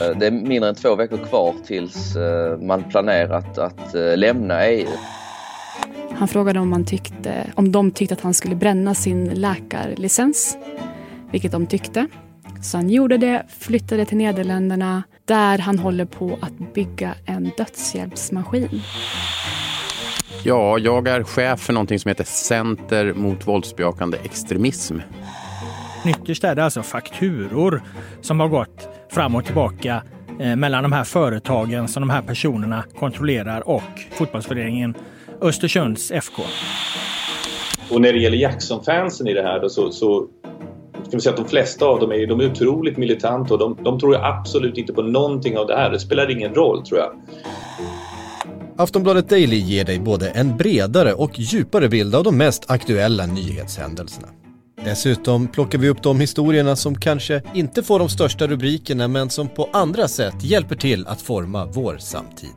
Eh, det är mindre än två veckor kvar tills eh, man planerat att eh, lämna EU. Han frågade om, man tyckte, om de tyckte att han skulle bränna sin läkarlicens, vilket de tyckte. Så han gjorde det, flyttade till Nederländerna där han håller på att bygga en dödshjälpsmaskin. Ja, jag är chef för någonting som heter Center mot våldsbejakande extremism. Ytterst är det alltså fakturor som har gått fram och tillbaka eh, mellan de här företagen som de här personerna kontrollerar och fotbollsföreningen Östersunds FK. Och när det gäller Jackson-fansen i det här då, så, så kan vi säga att de flesta av dem är, de är otroligt militanta och de, de tror absolut inte på någonting av det här. Det spelar ingen roll tror jag. Aftonbladet Daily ger dig både en bredare och djupare bild av de mest aktuella nyhetshändelserna. Dessutom plockar vi upp de historierna som kanske inte får de största rubrikerna men som på andra sätt hjälper till att forma vår samtid.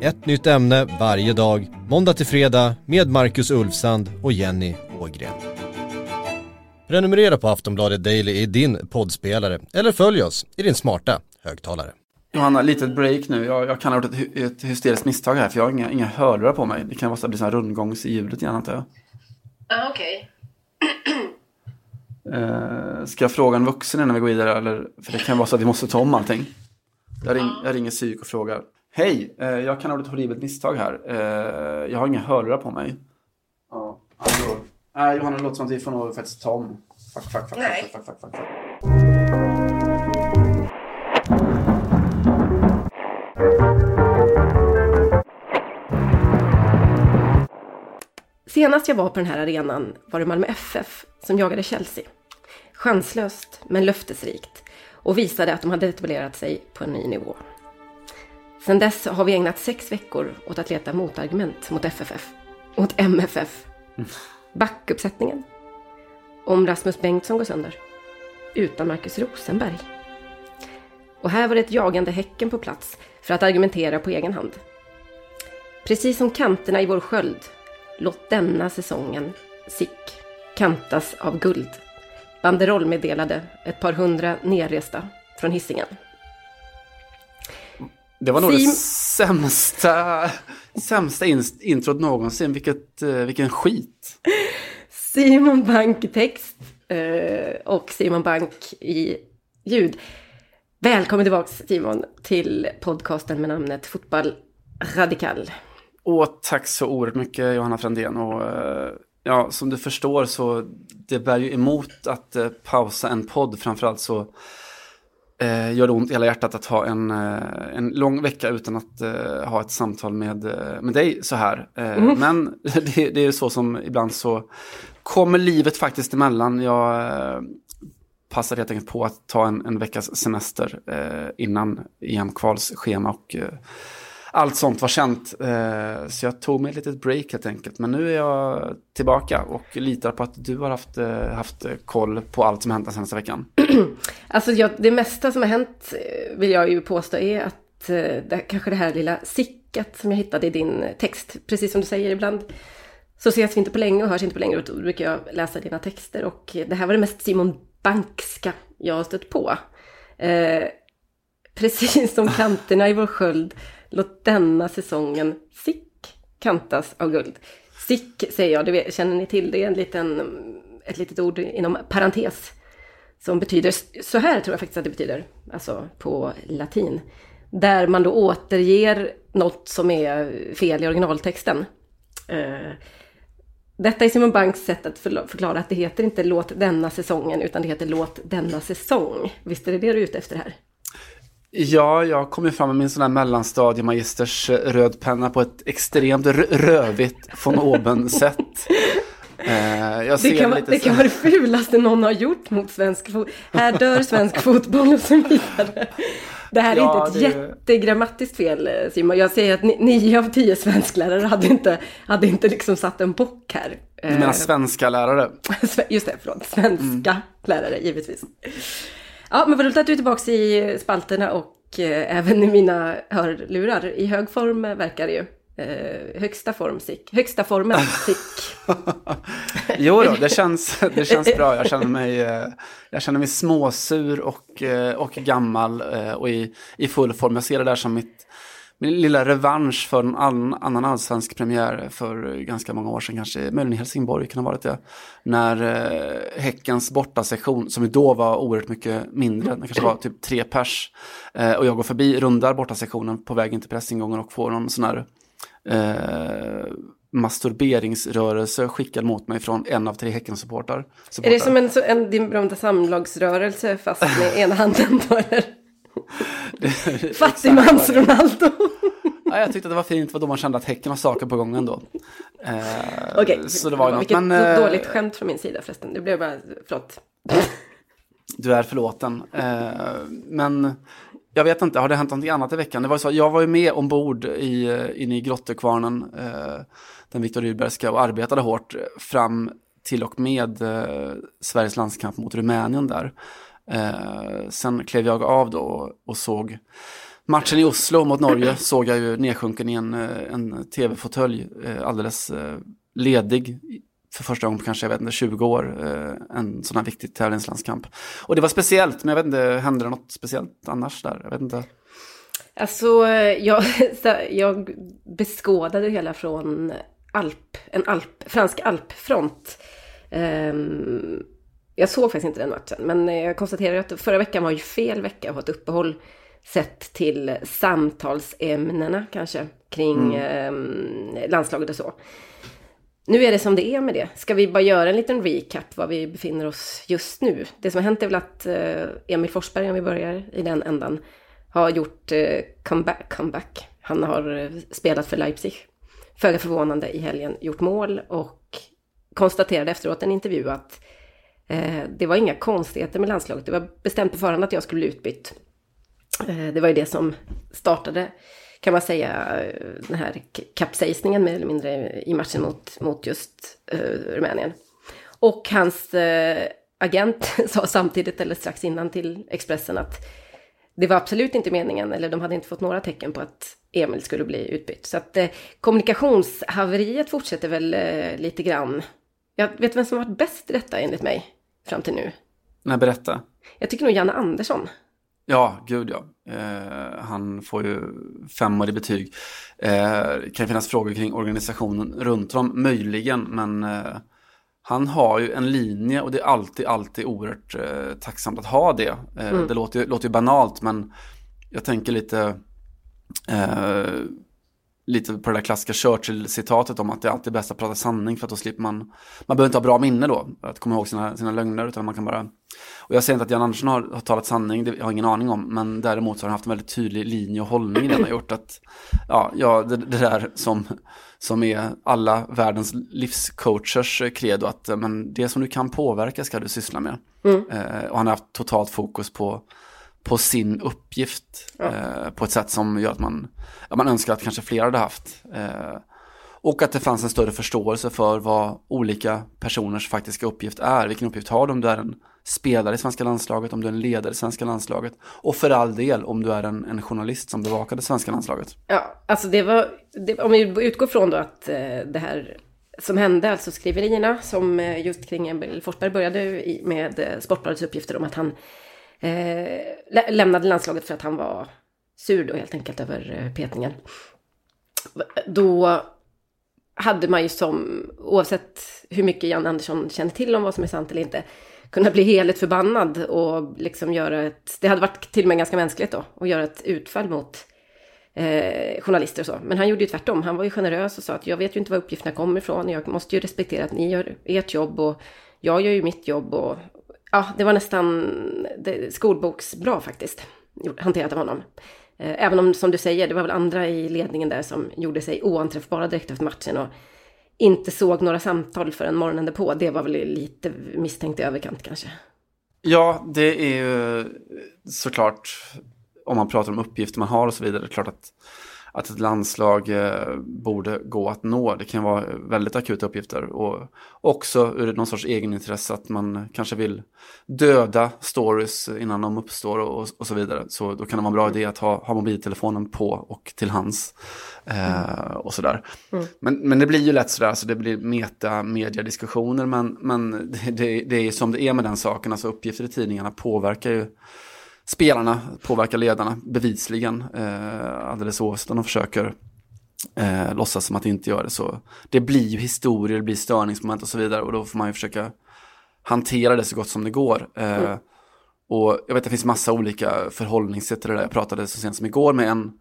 Ett nytt ämne varje dag, måndag till fredag med Marcus Ulfsand och Jenny Ågren. Prenumerera på Aftonbladet Daily i din poddspelare eller följ oss i din smarta högtalare. Johanna, litet break nu. Jag, jag kan ha gjort ett, ett hysteriskt misstag här för jag har inga, inga hörlurar på mig. Det kan vara så att det blir sån här rundgångs i ljudet igen antar jag. Ah, okej. Eh, ska jag fråga en vuxen innan vi går vidare? Eller, för det kan vara så att vi måste ta om allting. Jag, ring, jag ringer psyk och frågar. Hej, eh, jag kan ha gjort ett horribelt misstag här. Eh, jag har inga hörlurar på mig. Ja, alltså, Nej, Johanna, det låter som att vi får nog faktiskt ta om. Fuck, fuck, fuck, Nej. fuck, fuck, fuck, fuck, fuck. Senast jag var på den här arenan var det Malmö FF som jagade Chelsea. Chanslöst men löftesrikt och visade att de hade etablerat sig på en ny nivå. Sedan dess har vi ägnat sex veckor åt att leta motargument mot FFF, mot MFF. Backuppsättningen. Om Rasmus Bengtsson går sönder. Utan Marcus Rosenberg. Och här var det ett jagande Häcken på plats för att argumentera på egen hand. Precis som kanterna i vår sköld, låt denna säsongen, sick, kantas av guld. Banderoll meddelade ett par hundra nerresta från hissingen. Det var nog Sim- det sämsta, sämsta in, introt någonsin. Vilket, eh, vilken skit. Simon Bank i text eh, och Simon Bank i ljud. Välkommen tillbaks Simon till podcasten med namnet Fotboll Radikal. Åh, tack så oerhört mycket Johanna Frändén. Och, eh, ja, som du förstår så det bär ju emot att eh, pausa en podd. Framförallt så eh, gör det ont i hela hjärtat att ha en, eh, en lång vecka utan att eh, ha ett samtal med, eh, med dig så här. Eh, Men det, det är ju så som ibland så kommer livet faktiskt emellan. Jag passade helt enkelt på att ta en, en veckas semester innan EM-kvalsschema och allt sånt var känt. Eh, så jag tog mig ett litet break helt enkelt. Men nu är jag tillbaka och litar på att du har haft, eh, haft eh, koll på allt som hänt den senaste veckan. Alltså jag, det mesta som har hänt eh, vill jag ju påstå är att eh, det, kanske det här lilla sickat som jag hittade i din text. Precis som du säger ibland så ses vi inte på länge och hörs inte på länge och då brukar jag läsa dina texter. Och det här var det mest Simon Bankska jag har stött på. Eh, precis som kanterna i vår sköld, låt denna säsongen sick kantas av guld. Sick säger jag, det vet- känner ni till, det är en liten, ett litet ord inom parentes. Som betyder, så här tror jag faktiskt att det betyder, alltså på latin. Där man då återger något som är fel i originaltexten. Eh, detta är Simon Banks sätt att förklara att det heter inte låt denna säsongen, utan det heter låt denna säsong. Visst är det det du är ute efter här? Ja, jag kom ju fram med min sån här mellanstadiemagisters eh, rödpenna på ett extremt rö- rövigt von oben-sätt. Eh, Det kan, vara, det kan vara det fulaste någon har gjort mot svensk fotboll. Här dör svensk fotboll och så vidare. Det här är Ja, inte ett det- jättegrammatiskt fel eh, Simon. Jag säger att ni- nio av tio svensklärare hade inte, hade inte liksom satt en bock här. Du menar svenska lärare? Just det, förlåt. Svenska Mm. lärare, givetvis. Ja, men vad roligt att du är tillbaka i spalterna och eh, även i mina hörlurar. I hög form verkar det ju. Eh, högsta form sick. Högsta formen sick. jo då, det känns, det känns bra. Jag känner mig, eh, jag känner mig småsur och, eh, och gammal eh, och i, i full form. Jag ser det där som mitt, lilla revansch för en annan allsvensk premiär för ganska många år sedan, kanske möjligen i Helsingborg kan ha varit det. När eh, Häckens bortasektion, som då var oerhört mycket mindre, det kanske var typ tre pers, eh, och jag går förbi, rundar bortasektionen på vägen till pressingången och får någon sån här eh, masturberingsrörelse skickad mot mig från en av tre Häckensupportrar. Är det som en, en din berömda samlagsrörelse fast med ena handen då eller? Fattigmans-Ronaldo. ja, jag tyckte det var fint, för då man kände att Häcken har saker på gång ändå. Eh, Okej, okay. var vilket men, eh, dåligt skämt från min sida förresten. Det blev bara, förlåt. Du är förlåten. Eh, men jag vet inte, har det hänt någonting annat i veckan? Det var så, jag var ju med ombord i, inne i Grottekvarnen, eh, den Viktor Rydbergska, och arbetade hårt fram till och med eh, Sveriges landskamp mot Rumänien där. Eh, sen klev jag av då och, och, såg matchen i Oslo mot Norge, såg jag ju nedsjunken i en, eh, en tv-fåtölj, eh, alldeles eh, ledig för första gången på kanske, jag vet inte, 20 år, eh, en sån här viktig tävlingslandskamp. Och det var speciellt, men jag vet inte, hände det något speciellt annars där? Jag vet inte. Alltså, eh, jag, jag beskådade det hela från alp, en alp, fransk alpfront. Um, jag såg faktiskt inte den matchen, men jag konstaterar att förra veckan var ju fel vecka på ett uppehåll sett till samtalsämnena kanske kring mm. um, landslaget och så. Nu är det som det är med det. Ska vi bara göra en liten recap var vi befinner oss just nu? Det som har hänt är väl att eh, Emil Forsberg, om vi börjar i den ändan, har gjort eh, comeback, comeback. Han har eh, spelat för Leipzig. Föga förvånande i helgen gjort mål och konstaterade efteråt en intervju att Eh, det var inga konstigheter med landslaget. Det var bestämt på förhand att jag skulle bli utbytt. Eh, det var ju det som startade kan man säga, den här kapsejsningen mer eller mindre i matchen mot, mot just eh, Rumänien. Och hans agent sa samtidigt, eller strax innan till Expressen, att det var absolut inte meningen, eller de hade inte fått några tecken på att Emil skulle bli utbytt. Så att eh, kommunikationshaveriet fortsätter väl eh, lite grann. Jag vet vem som har varit bäst i detta enligt mig, fram till nu. Nej, berätta. Jag tycker nog Janne Andersson. Ja, gud ja. Eh, han får ju femmor i betyg. Eh, det kan finnas frågor kring organisationen runt om, möjligen, men eh, han har ju en linje och det är alltid, alltid oerhört eh, tacksamt att ha det. Eh, mm. Det låter, låter ju banalt, men jag tänker lite eh, lite på det där klassiska Churchill-citatet om att det är alltid bäst att prata sanning för att då slipper man, man behöver inte ha bra minne då, att komma ihåg sina, sina lögner, utan man kan bara, och jag säger inte att Jan Andersson har, har talat sanning, det har jag ingen aning om, men däremot så har han haft en väldigt tydlig linje och hållning i den har gjort att, ja, ja det, det där som, som är alla världens livscoachers credo, att men det som du kan påverka ska du syssla med. Mm. Eh, och han har haft totalt fokus på på sin uppgift ja. eh, på ett sätt som gör att man, ja, man önskar att kanske fler hade haft. Eh, och att det fanns en större förståelse för vad olika personers faktiska uppgift är. Vilken uppgift har du om du är en spelare i svenska landslaget, om du är en ledare i svenska landslaget. Och för all del om du är en, en journalist som bevakar det svenska landslaget. Ja, alltså det var, det, om vi utgår från då att eh, det här som hände, alltså skriverierna som eh, just kring Emil Forsberg började med eh, Sportbladets uppgifter om att han eh, lämnade landslaget för att han var sur då helt enkelt över eh, petningen. Då hade man ju som, oavsett hur mycket Jan Andersson känner till om vad som är sant eller inte, kunnat bli heligt förbannad och liksom göra ett, det hade varit till och med ganska mänskligt då, att göra ett utfall mot eh, journalister och så. Men han gjorde ju tvärtom, han var ju generös och sa att jag vet ju inte var uppgifterna kommer ifrån, jag måste ju respektera att ni gör ert jobb och jag gör ju mitt jobb och ja, det var nästan skolboksbra faktiskt, hanterat av honom. Eh, även om, som du säger, det var väl andra i ledningen där som gjorde sig oanträffbara direkt efter matchen och inte såg några samtal förrän morgonen därpå. Det var väl lite misstänkt i överkant kanske. Ja, det är ju såklart, om man pratar om uppgifter man har och så vidare, klart att att ett landslag eh, borde gå att nå. Det kan vara väldigt akuta uppgifter och också ur någon sorts egenintresse att man kanske vill döda stories innan de uppstår och, och så vidare. Så då kan det vara en bra idé att ha, ha mobiltelefonen på och till hands. Eh, och sådär. Mm. Men, men det blir ju lätt sådär, så det blir meta mediadiskussioner men, men det, det, det är som det är med den saken, alltså uppgifter i tidningarna påverkar ju spelarna, påverkar ledarna bevisligen, eh, alldeles oavsett om de försöker eh, låtsas som att det inte gör det. Så det blir ju historier, det blir störningsmoment och så vidare och då får man ju försöka hantera det så gott som det går. Eh, mm. Och jag vet att det finns massa olika förhållningssätt till det där. Jag pratade så sent som igår med en,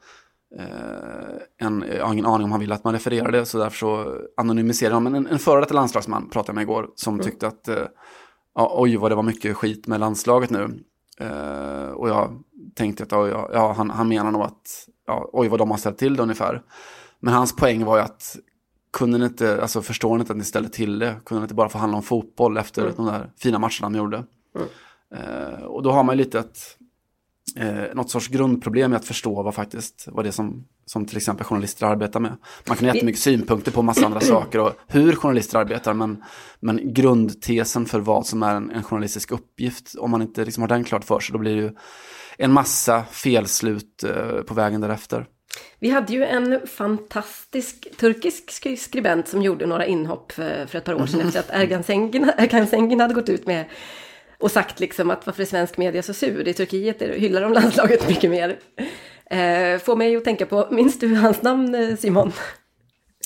eh, en jag har ingen aning om han vill att man refererar det, så därför så anonymiserar han. Men en, en före detta landslagsman pratade jag med igår som mm. tyckte att eh, oj vad det var mycket skit med landslaget nu. Uh, och jag tänkte att ja, ja, han, han menar nog att ja, oj vad de har ställt till det ungefär. Men hans poäng var ju att kunde ni inte, alltså förstår ni inte att ni ställde till det? Kunde det inte bara få handla om fotboll efter mm. de där fina matcherna de gjorde? Mm. Uh, och då har man ju lite ett, uh, något sorts grundproblem med att förstå vad faktiskt, vad det är som, som till exempel journalister arbetar med. Man kan ha jättemycket synpunkter på massa andra saker och hur journalister arbetar, men, men grundtesen för vad som är en, en journalistisk uppgift, om man inte liksom har den klart för sig, då blir det ju en massa felslut uh, på vägen därefter. Vi hade ju en fantastisk turkisk skribent som gjorde några inhopp för, ett par år sedan efter att Ergan Sengin hade gått ut med och sagt liksom att varför är svensk media så sur? I Turkiet hyllar de landslaget mycket mer. Eh, får mig att tänka på, minns du hans namn eh, Simon?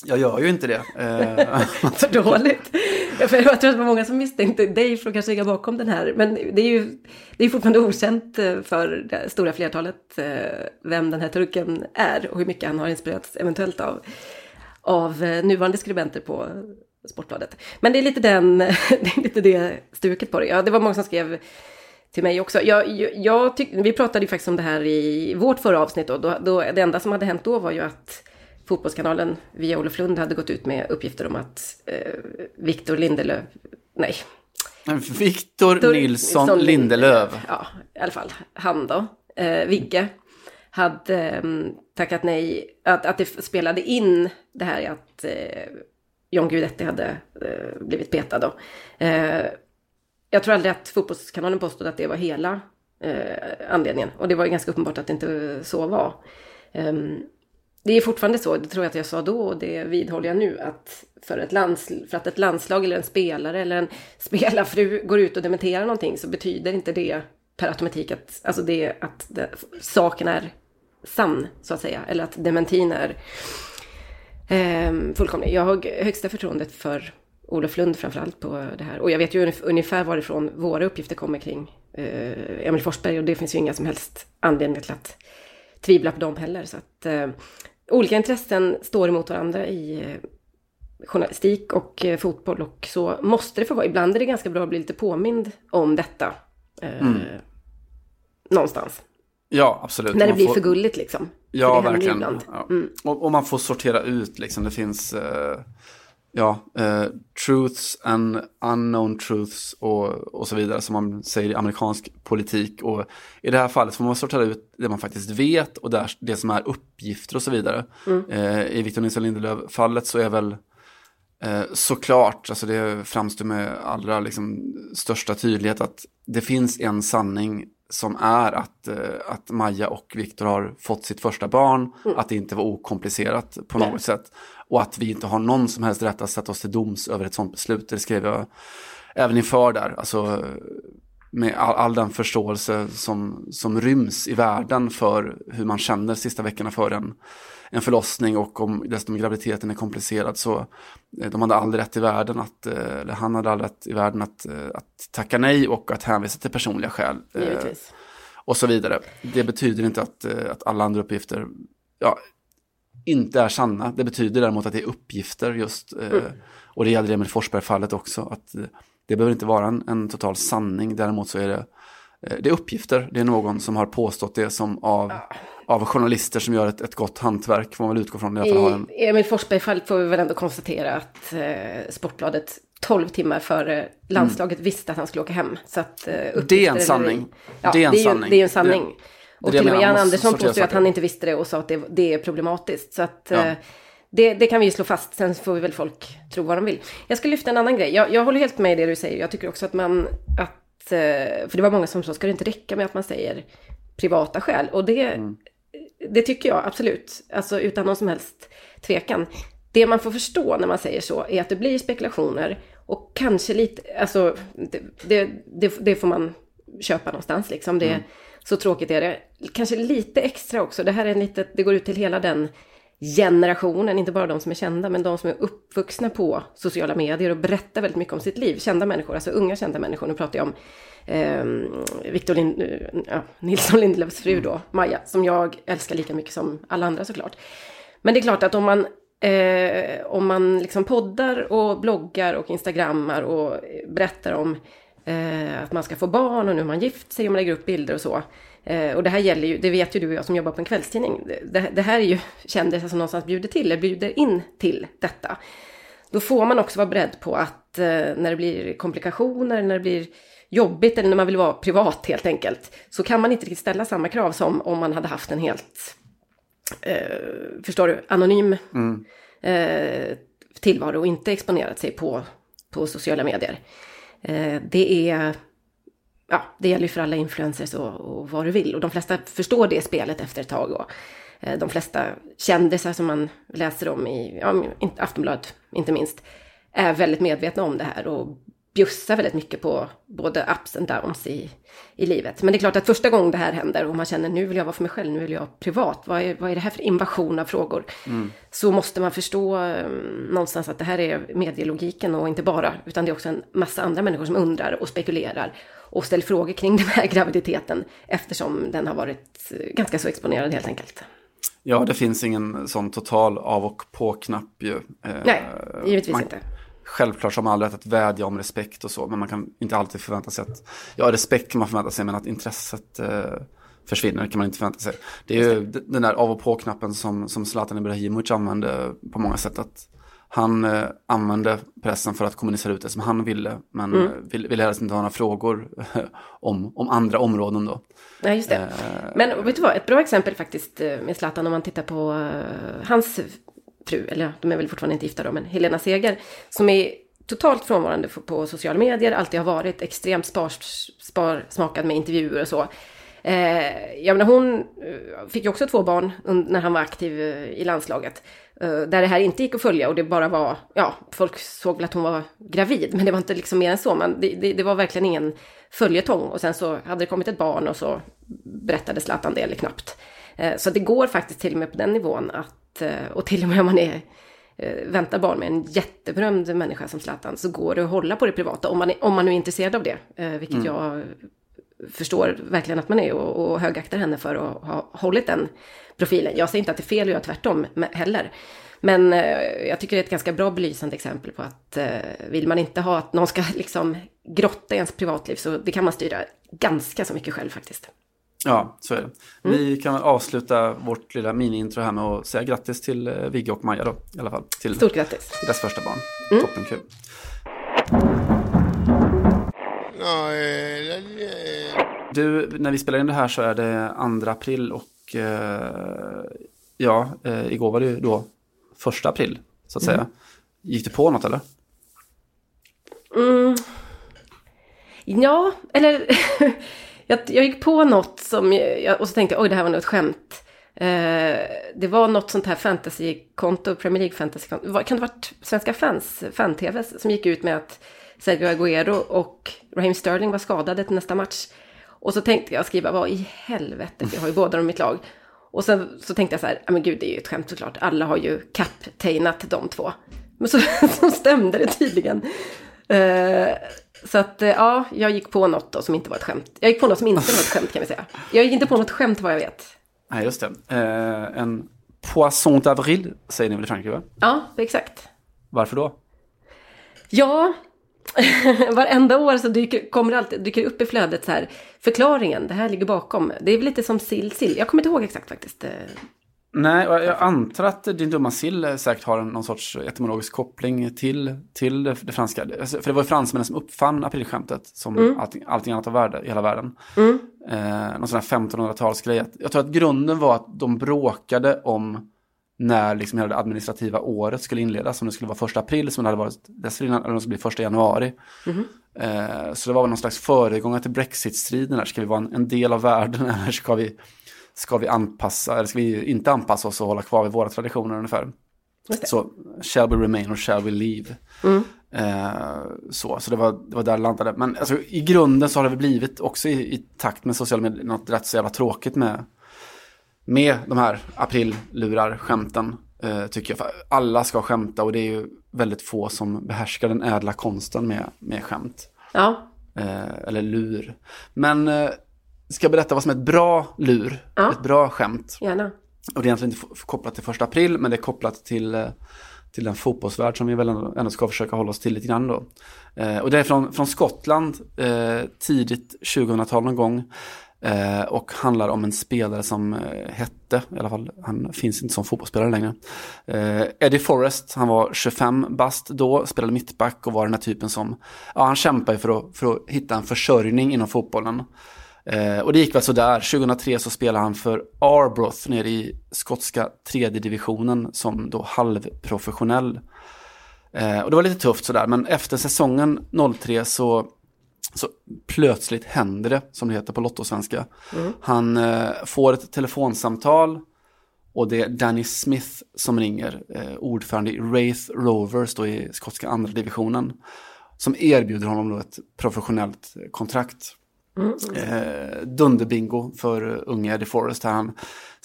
Jag gör ju inte det. Eh, för dåligt. jag tror att det var många som misstänkte dig för att kanske ligga bakom den här. Men det är ju det är fortfarande okänt eh, för det stora flertalet vem den här turken är och hur mycket han har inspirerats eventuellt av, av nuvarande skribenter på Sportbladet. Men det är lite, den, det, är lite det stuket på det. Ja, det var många som skrev till mig också. Jag, jag, jag tyck, vi pratade ju faktiskt om det här i vårt förra avsnitt då, då, då. Det enda som hade hänt då var ju att Fotbollskanalen via Olof Lund hade gått ut med uppgifter om att eh, Victor Lindelöf, nej. Victor Nilsson Lindelöf. Lindelöf. Ja, i alla fall han då, eh, Vigge, hade eh, tackat nej, att, att det spelade in det här att eh, John Guidetti hade eh, blivit petad då. Eh, jag tror aldrig att Fotbollskanalen påstod att det var hela eh, anledningen. Och det var ju ganska uppenbart att det inte så var. Ehm, det är fortfarande så, det tror jag att jag sa då och det vidhåller jag nu, att för, ett lands, för att ett landslag eller en spelare eller en spelarfru går ut och dementerar någonting så betyder inte det per automatik att, alltså det, att det, saken är sann, så att säga. Eller att dementin är eh, fullkomlig. Jag har högsta förtroendet för Olof Lund framförallt på det här. Och jag vet ju ungefär varifrån våra uppgifter kommer kring eh, Emil Forsberg och det finns ju inga som helst anledningar till att tvivla på dem heller. Så att eh, olika intressen står emot varandra i eh, journalistik och eh, fotboll och så måste det få vara. Ibland är det ganska bra att bli lite påmind om detta. Eh, mm. Någonstans. Ja, absolut. När det man blir får... för gulligt liksom. Ja, verkligen. Ja. Mm. Och, och, man får sortera ut liksom. Det finns... Eh ja, eh, truths and unknown truths och, och så vidare som man säger i amerikansk politik. Och i det här fallet får man sortera ut det man faktiskt vet och där, det som är uppgifter och så vidare. Mm. Eh, I Victor Nilsson Lindelöf-fallet så är väl eh, såklart, alltså det framstår med allra liksom, största tydlighet att det finns en sanning som är att, eh, att Maja och Viktor har fått sitt första barn, mm. att det inte var okomplicerat på något Nej. sätt och att vi inte har någon som helst rätt att sätta oss till doms över ett sånt beslut. Det skrev jag även inför där, alltså med all, all, den förståelse som, som ryms i världen för hur man känner sista veckorna för en, en förlossning och om dessutom graviditeten är komplicerad så eh, de hade aldrig rätt i världen att, eh, eller han hade aldrig rätt i världen att, eh, att tacka nej och att hänvisa till personliga skäl. Givetvis. Och så vidare. Det betyder inte att, att alla andra uppgifter, ja, inte är sanna. Det betyder däremot att det är uppgifter just. Mm. Och det gäller det med Forsberg-fallet också. Att det behöver inte vara en, en total sanning. Däremot så är det Eh, det är uppgifter, det är någon som har påstått det som av, av journalister som gör ett, ett gott hantverk, får man väl utgå från. I, I en... Emil Forsberg-fallet får vi väl ändå konstatera att eh, Sportbladet 12 timmar före landslaget mm. visste att han skulle åka hem. Så att, eh, det är en sanning. Ja, det är en det är sanning. det är en sanning. Och Det till och med Jan Andersson påstår att han inte visste det och sa att det, det är problematiskt. Så att Ja. Det, det kan vi ju slå fast, sen får vi väl folk tro vad de vill. Jag ska lyfta en annan grej. Jag, jag håller helt med i det du säger. Jag tycker också att man, att, eh, för det var många som sa, ska det inte räcka med att man säger privata skäl? Och det, Mm. det tycker jag absolut, alltså utan någon som helst tvekan. Det man får förstå när man säger så är att det blir spekulationer och kanske lite, alltså det, det, det, får man köpa någonstans liksom. Det, Så tråkigt är det. Kanske lite extra också, det här är en litet, det går ut till hela den generationen, inte bara de som är kända, men de som är uppvuxna på sociala medier och berättar väldigt mycket om sitt liv. Kända människor, alltså unga kända människor. Nu pratar jag om eh, Victor Lind, ja, Nilsson Lindelöfs fru då, Maja, som jag älskar lika mycket som alla andra såklart. Men det är klart att om man, eh, om man liksom poddar och bloggar och instagrammar och berättar om eh, att man ska få barn och nu har man gift sig och man lägger upp bilder och så. Eh, och det här gäller ju, det vet ju du och jag som jobbar på en kvällstidning. Det, det här är ju kändisar som någonstans bjuder till, eller bjuder in till detta. Då får man också vara beredd på att eh, när det blir komplikationer, när det blir jobbigt eller när man vill vara privat helt enkelt, så kan man inte riktigt ställa samma krav som om man hade haft en helt, eh, förstår du, anonym eh, tillvaro och inte exponerat sig på, på sociala medier. Eh, det är, ja, det gäller ju för alla influencers och, och vad du vill. Och de flesta förstår det spelet efter ett tag. Och, eh, de flesta kändisar som man läser om i ja, Aftonbladet, inte minst, är väldigt medvetna om det här och bjussar väldigt mycket på både ups and downs i, i livet. Men det är klart att första gången det här händer och man känner nu vill jag vara för mig själv, nu vill jag privat, vad är, vad är det här för invasion av frågor? Så måste man förstå eh, någonstans att det här är medielogiken och inte bara, utan det är också en massa andra människor som undrar och spekulerar och ställer frågor kring den här graviditeten eftersom den har varit eh, ganska så exponerad helt enkelt. Ja, det finns ingen sån total av och på-knapp ju. Eh, Nej, givetvis man- inte. Självklart har man all rätt att vädja om respekt och så, men man kan inte alltid förvänta sig att, ja respekt kan man förvänta sig, men att intresset eh, försvinner kan man inte förvänta sig. Det är ju den där av och på-knappen som, som Zlatan Ibrahimovic använde på många sätt. Att han eh, använde pressen för att kommunicera ut det som han ville, men Mm. eh, vill, ville helst inte ha några frågor om, om andra områden då. Nej, just det. Men vet du vad, ett bra exempel faktiskt eh, med Zlatan om man tittar på eh, hans fru, eller de är väl fortfarande inte gifta då, men Helena Seger, som är totalt frånvarande på sociala medier, alltid har varit extremt spar, sparsmakad med intervjuer och så. Eh, jag menar, hon eh, fick ju också två barn när han var aktiv eh, i landslaget. Eh, där det här inte gick att följa och det bara var, ja, folk såg väl att hon var gravid, men det var inte liksom mer än så. Man, det, det, det var verkligen ingen följetong. Och sen så hade det kommit ett barn och så berättade Zlatan det eller knappt. Eh, så det går faktiskt till och med på den nivån att, eh, och till och med om man är väntar barn med en jätteberömd människa som Zlatan så går det att hålla på det privata om man, är, om man nu är intresserad av det. Vilket jag förstår verkligen att man är och, och högaktar henne för att ha hållit den profilen. Jag säger inte att det är fel att göra tvärtom heller. Men eh, jag tycker det är ett ganska bra belysande exempel på att eh, vill man inte ha att någon ska liksom grotta i ens privatliv så det kan man styra ganska så mycket själv faktiskt. Ja, så är det. Vi kan avsluta vårt lilla mini-intro här med att säga grattis till eh, Vigge och Maja då, i alla fall. Till, Stort grattis! till deras första barn. Toppenkul. Du, när vi spelar in det här så är det 2 april och eh, ja, eh, igår var det ju då första april, så att säga. Gick du på något eller? Ja, eller jag, jag gick på något som jag, och så tänkte jag oj det här var nog ett skämt. Eh, det var något sånt här fantasykonto, Premier League fantasykonto. Kan det ha varit Svenska fans, fan-tv som gick ut med att Sergio Agüero och Raheem Sterling var skadade till nästa match. Och så tänkte jag skriva vad i helvete, jag har ju båda dem i mitt lag. Och sen så tänkte jag så här, ja men gud det är ju ett skämt såklart. Alla har ju kaptejnat de två. Men så, så stämde det tydligen. Eh, så att eh, ja, jag gick på något då som inte var ett skämt. Jag gick på något som inte var ett skämt kan vi säga. Jag gick inte på något skämt vad jag vet. Nej, just det. Eh, en poisson d'avril säger ni väl i Frankrike, va? Ja, exakt. Varför då? Ja, varenda år så dyker, kommer det alltid, dyker upp i flödet så här, förklaringen, det här ligger bakom. Det är väl lite som sill, sill. Jag kommer inte ihåg exakt faktiskt. eh, Nej, jag antar att din dumma sill säkert har någon sorts etymologisk koppling till, till det, det franska. Alltså, För det var ju fransmännen som uppfann aprilskämtet som Mm. allting, allting annat av värde i hela världen. Mm. Eh, någon sån här 1500-talsgrej. Jag tror att grunden var att de bråkade om när liksom hela det administrativa året skulle inledas. Om det skulle vara första april som det hade varit dessförinnan eller om det skulle bli första januari. Eh, så det var väl någon slags föregångare till Brexit-striden. Ska vi vara en, en del av världen eller ska vi, ska vi anpassa, eller ska vi inte anpassa oss och hålla kvar vid våra traditioner ungefär? Så shall we remain or shall we leave? Mm. Eh, så så det, var, det var där det landade. Men alltså, i grunden så har det väl blivit också i, i takt med sociala medier något rätt så jävla tråkigt med, med de här aprillurar, skämten. Eh, tycker jag. För alla ska skämta och det är ju väldigt få som behärskar den ädla konsten med, med skämt. Ja, Eh, eller lur. Men eh, ska jag berätta vad som är ett bra lur? Ja. Ett bra skämt. gärna. Och det är egentligen inte kopplat till första april, men det är kopplat till, eh, till den fotbollsvärld som vi väl ändå, ändå ska försöka hålla oss till lite grann då. Eh, och det är från, från Skottland, eh, tidigt 2000-tal någon gång. Eh, och handlar om en spelare som eh, hette, i alla fall, han finns inte som fotbollsspelare längre. Eh, Eddie Forrest, han var 25 bast då, spelade mittback och var den här typen som, ja han kämpade för att, för att hitta en försörjning inom fotbollen. Eh, och det gick väl sådär. 2003 så spelade han för Arbroath nere i skotska tredje divisionen som då halvprofessionell. Eh, och det var lite tufft sådär, men efter säsongen 03 så, så plötsligt händer det, som det heter på lottosvenska. Han eh, får ett telefonsamtal och det är Danny Smith som ringer, eh, ordförande i Wraith Rovers då i skotska andra divisionen. Som erbjuder honom då ett professionellt eh, Eh, dunderbingo för eh, unga unge Eddie Forrest. Han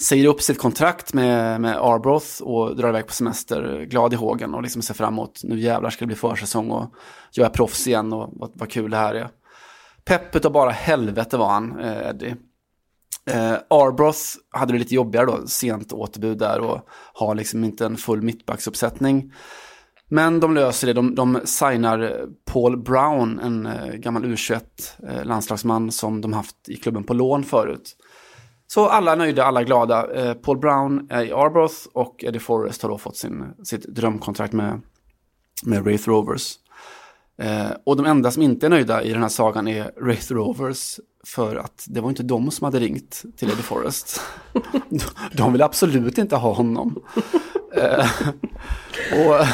säger upp sitt kontrakt med, med Arbroath och drar iväg på semester glad i hågen och liksom ser fram emot nu jävlar ska det bli försäsong och jag är proffs igen och vad, vad kul det här är. Pepp utav bara helvete var han, eh, Eddie. Eh, Arbroath hade det lite jobbigare då, sent återbud där och har liksom inte en full mittbacksuppsättning. Men de löser det, de, de signar Paul Brown, en eh, gammal U21-landslagsman eh, som de haft i klubben på lån förut. Så alla är nöjda, alla är glada. Eh, Paul Brown är i Arbroath och Eddie Forrest har då fått sin, sitt drömkontrakt med, med Wraith Rovers. Eh, och de enda som inte är nöjda i den här sagan är Wraith Rovers. För att det var inte de som hade ringt till Eddie Forrest. De, de vill absolut inte ha honom. Eh, och,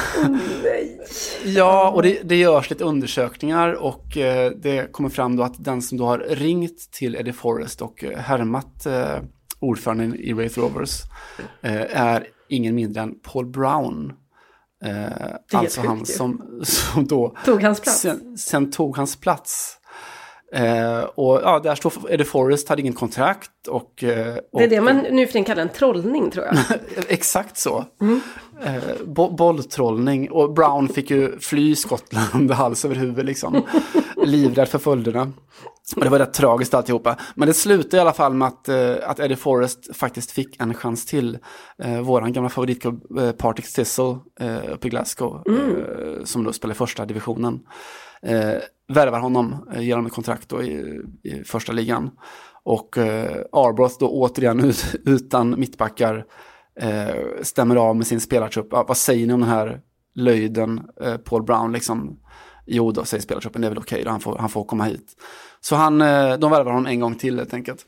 Ja, och det, det görs lite undersökningar och eh, det kommer fram då att den som då har ringt till Eddie Forrest och eh, härmat eh, ordföranden i Wraith Rovers är ingen mindre än Paul Brown. Alltså han ju. som, som då Tog hans plats. sen, sen tog hans plats. Eh, och ja, där står Eddie Forrest, hade ingen kontrakt och... Och Det är det man nu för tiden kallar en trollning tror jag. Exakt så. Eh, bo bolltrollning. Och Brown fick ju fly Skottland hals över huvud liksom. Livrädd för följderna. Och det var rätt tragiskt alltihopa. Men det slutade i alla fall med att, eh, att Eddie Forrest faktiskt fick en chans till. Eh, våran gamla favoritklubb eh, Partick Thistle eh, uppe i Glasgow. Eh, som då spelar i första divisionen. Eh, värvar honom, eh, ger honom ett kontrakt då i, i första ligan. Och eh, Arbroath då återigen ut, utan mittbackar eh, stämmer av med sin spelartrupp. Ja, vad säger ni om den här löjden, eh, Paul Brown liksom? Jo då, säger spelartruppen, det är väl okej då, han får, han får komma hit. Så han, eh, de värvar honom en gång till helt enkelt.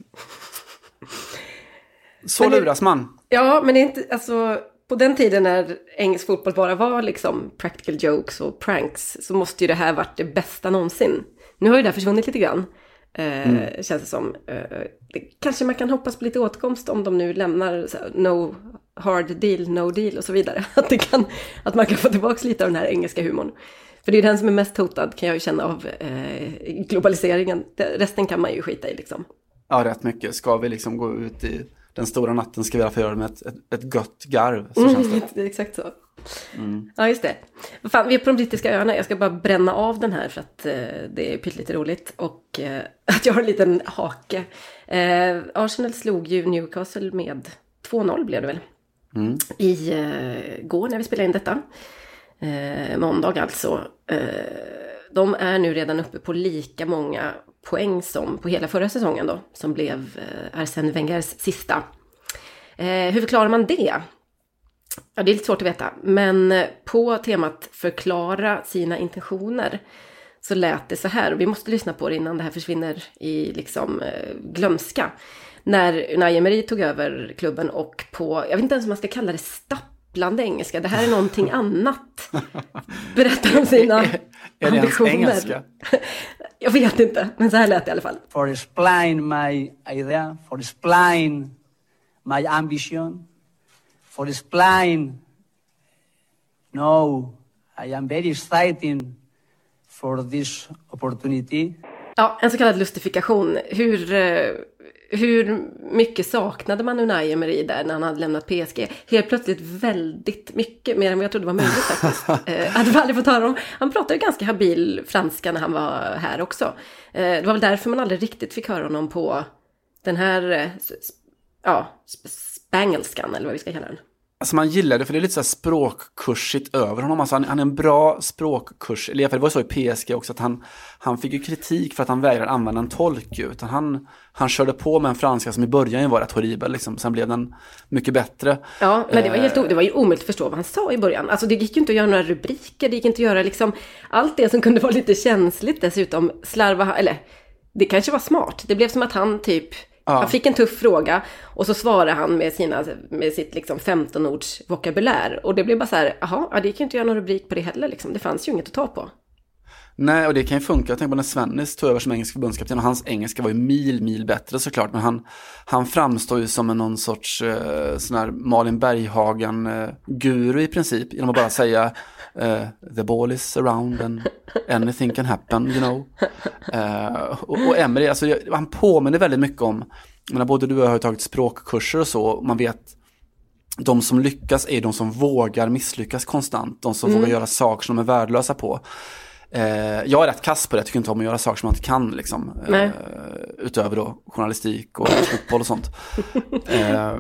Så det- luras man. Ja, men det är inte, alltså på den tiden när engelsk fotboll bara var liksom practical jokes och pranks så måste ju det här varit det bästa någonsin. Nu har ju det här försvunnit lite grann. Eh, Känns det som. Eh, det, kanske man kan hoppas på lite återkomst om de nu lämnar så här, no hard deal, no deal och så vidare. Att, det kan, att man kan få tillbaka lite av den här engelska humorn. För det är den som är mest hotad kan jag ju känna av eh, globaliseringen. Det, resten kan man ju skita i liksom. Ja, rätt mycket. Ska vi liksom gå ut i den stora natten ska vi i alla fall göra det med ett, ett, ett gött garv. Så känns det. Mm, det är exakt så. Ja, just det. Fan, vi är på de brittiska öarna. Jag ska bara bränna av den här för att eh, det är pyttelite roligt. Och eh, att jag har en liten hake. Eh, Arsenal slog ju Newcastle med 2-0 blev det väl. I eh, går när vi spelade in detta. Eh, måndag alltså. Eh, de är nu redan uppe på lika många poäng som på hela förra säsongen då. Som blev eh, Arsène Wengers sista. Eh, hur förklarar man det? Ja, det är lite svårt att veta, men på temat förklara sina intentioner så lät det så här, och vi måste lyssna på det innan det här försvinner i liksom eh, glömska. När Unai Emery tog över klubben och på, jag vet inte ens om man ska kalla det stapplande engelska, det här är någonting annat. Berättar om sina är det ens ambitioner. engelska? Jag vet inte, men så här lät det i alla fall. for explain my idea, for explain my ambition, for explain. No, I am very excited for this opportunity. Ja, en så kallad lustifikation. Hur, eh, hur mycket saknade man Unai Emery där när han hade lämnat PSG? Helt plötsligt väldigt mycket, mer än vad jag trodde var möjligt faktiskt. Eh, hade vi aldrig fått höra om. Han pratade ganska habil franska när han var här också. Eh, det var väl därför man aldrig riktigt fick höra honom på den här, eh, ja, sp- spangelskan eller vad vi ska kalla den. Alltså man gillar det för det är lite så här språkkursigt över honom. Alltså han, han är en bra språkkurselev. För det var så i PSG också att han, han fick ju kritik för att han vägrade använda en tolk. Utan han, han körde på med en franska som i början var rätt horribel. Liksom. Sen blev den mycket bättre. Ja, men det var, helt, Eh. o- det var ju omöjligt att förstå vad han sa i början. Alltså det gick ju inte att göra några rubriker, det gick inte att göra liksom allt det som kunde vara lite känsligt dessutom slarva, eller det kanske var smart. Det blev som att han typ, han fick en tuff fråga och så svarade han med, sina, med sitt liksom 15-ords vokabulär. Och det blev bara så här, jaha, ja, det gick ju inte att göra någon rubrik på det heller liksom. Det fanns ju inget att ta på. Nej, och det kan ju funka. Jag tänker på när Svennis tog över som engelsk förbundskapten och hans engelska var ju mil, mil bättre såklart. Men han, han framstår ju som en någon sorts eh, sån här Malin Berghagen-guru i princip. Genom att bara säga eh, the ball is around and anything can happen, you know. Eh, och, och Emery, alltså, han påminner väldigt mycket om, menar, både du och jag har tagit språkkurser och så, och man vet de som lyckas är de som vågar misslyckas konstant. De som vågar göra saker som de är värdelösa på. Eh, jag är rätt kass på det, jag tycker inte om att göra saker som man inte kan. Liksom. Eh, utöver då journalistik och fotboll och sånt. Eh,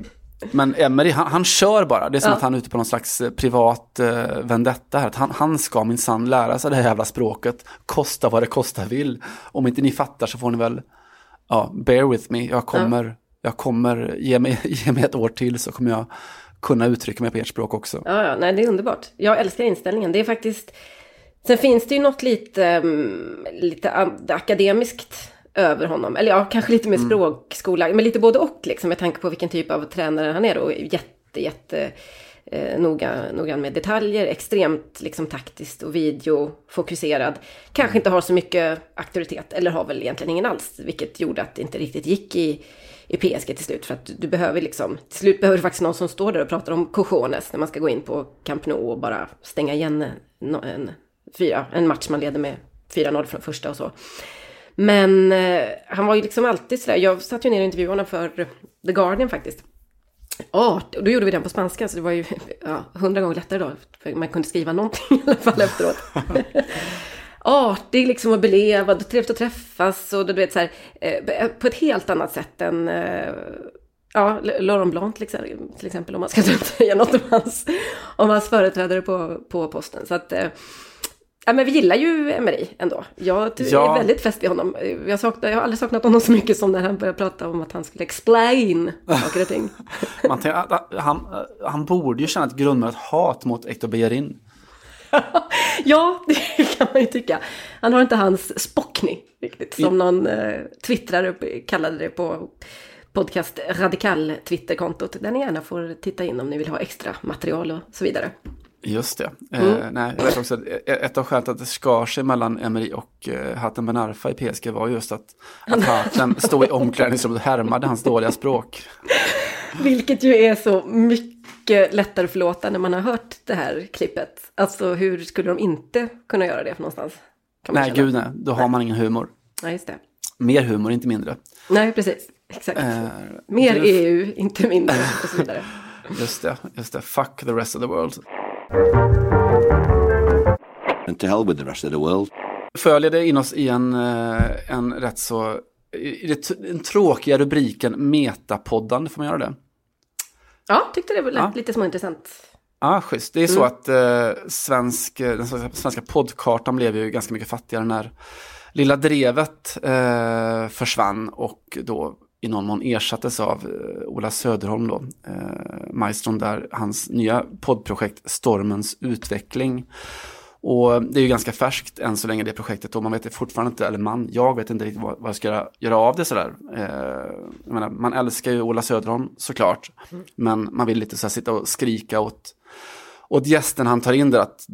men Emery, han, han kör bara. Det är som Ja. att han är ute på någon slags eh, privat eh, vendetta här. Att han, han ska minsann lära sig det här jävla språket. Kosta vad det kosta vill. Om inte ni fattar så får ni väl, ja, bear with me. Jag kommer, jag kommer, ge mig, ge mig ett år till så kommer jag kunna uttrycka mig på ert språk också. Ja, ja, nej, det är underbart. Jag älskar inställningen. Det är faktiskt... Sen finns det ju något lite, mm, lite am- akademiskt över honom. Eller ja, kanske lite mer språkskola, men lite både och liksom. Med tanke på vilken typ av tränare han är. Och jätte, jätte eh, noga, noga med detaljer. Extremt liksom taktiskt och videofokuserad. Kanske inte har så mycket auktoritet. Eller har väl egentligen ingen alls. Vilket gjorde att det inte riktigt gick i i PSG till slut. För att du behöver liksom, till slut behöver du faktiskt någon som står där och pratar om cojones när man ska gå in på Camp Nou och bara stänga igen en, en, fyra, en match man leder med 4-0 från första och så. Men eh, han var ju liksom alltid sådär, jag satt ju ner och intervjuade honom för The Guardian faktiskt. Art, och då gjorde vi den på spanska så det var ju ja, hundra gånger lättare då. För man kunde skriva någonting i alla fall efteråt. artig liksom och belevad, trevligt att träffas och du vet så här, eh, på ett helt annat sätt än eh, ja, Laurent Blanc till exempel, till exempel om man ska säga något om hans, om hans företrädare på, på posten. Så att, eh, ja men vi gillar ju Emery ändå. Jag Ja. är väldigt fäst vid honom. Jag, saknar, jag har aldrig saknat honom så mycket som när han började prata om att han skulle explain saker och ting. Man tänker, att- att han, han borde ju känna ett grundmurat hat mot Hector Bellerin. Ja, det kan man ju tycka. Han har inte hans Spockny riktigt, som någon eh, twittrare kallade det på podcast Radikal Twitterkontot. Där ni gärna får titta in om ni vill ha extra material och så vidare. Just det. Mm. Eh, nej, jag vet också att ett av skälen till att det skar sig mellan Emery och eh, Hatem Ben Arfa i PSG var just att, att Hatem stod i omklädningsrummet och härmade hans dåliga språk. Vilket ju är så mycket lättare att förlåta när man har hört det här klippet. Alltså hur skulle de inte kunna göra det för någonstans? Nej, känna. gud nej. Då har man ingen humor. Nej, just det. Mer humor, inte mindre. Nej, precis. Exakt. Eh, Mer du- EU, inte mindre och så vidare. Just det, just det. Fuck the rest of the world. And to hell with the rest of the world. Jag leda in oss i en, eh, en rätt så, i det, den tråkiga rubriken Metapoddande, får man göra det? Ja, tyckte det var Ja. lite småintressant. Ja, schysst. Det är så att eh, svensk, den svenska, svenska poddkartan blev ju ganska mycket fattigare när Lilla Drevet eh, försvann och då i någon mån ersattes av eh, Ola Söderholm då, eh, maestron där, hans nya poddprojekt Stormens utveckling. Och det är ju ganska färskt än så länge det projektet och man vet fortfarande inte, eller man, jag vet inte riktigt vad, vad jag ska göra, göra av det sådär. Eh, menar, man älskar ju Ola Söderholm såklart, Mm. men man vill lite så sitta och skrika åt, åt gästen han tar in där att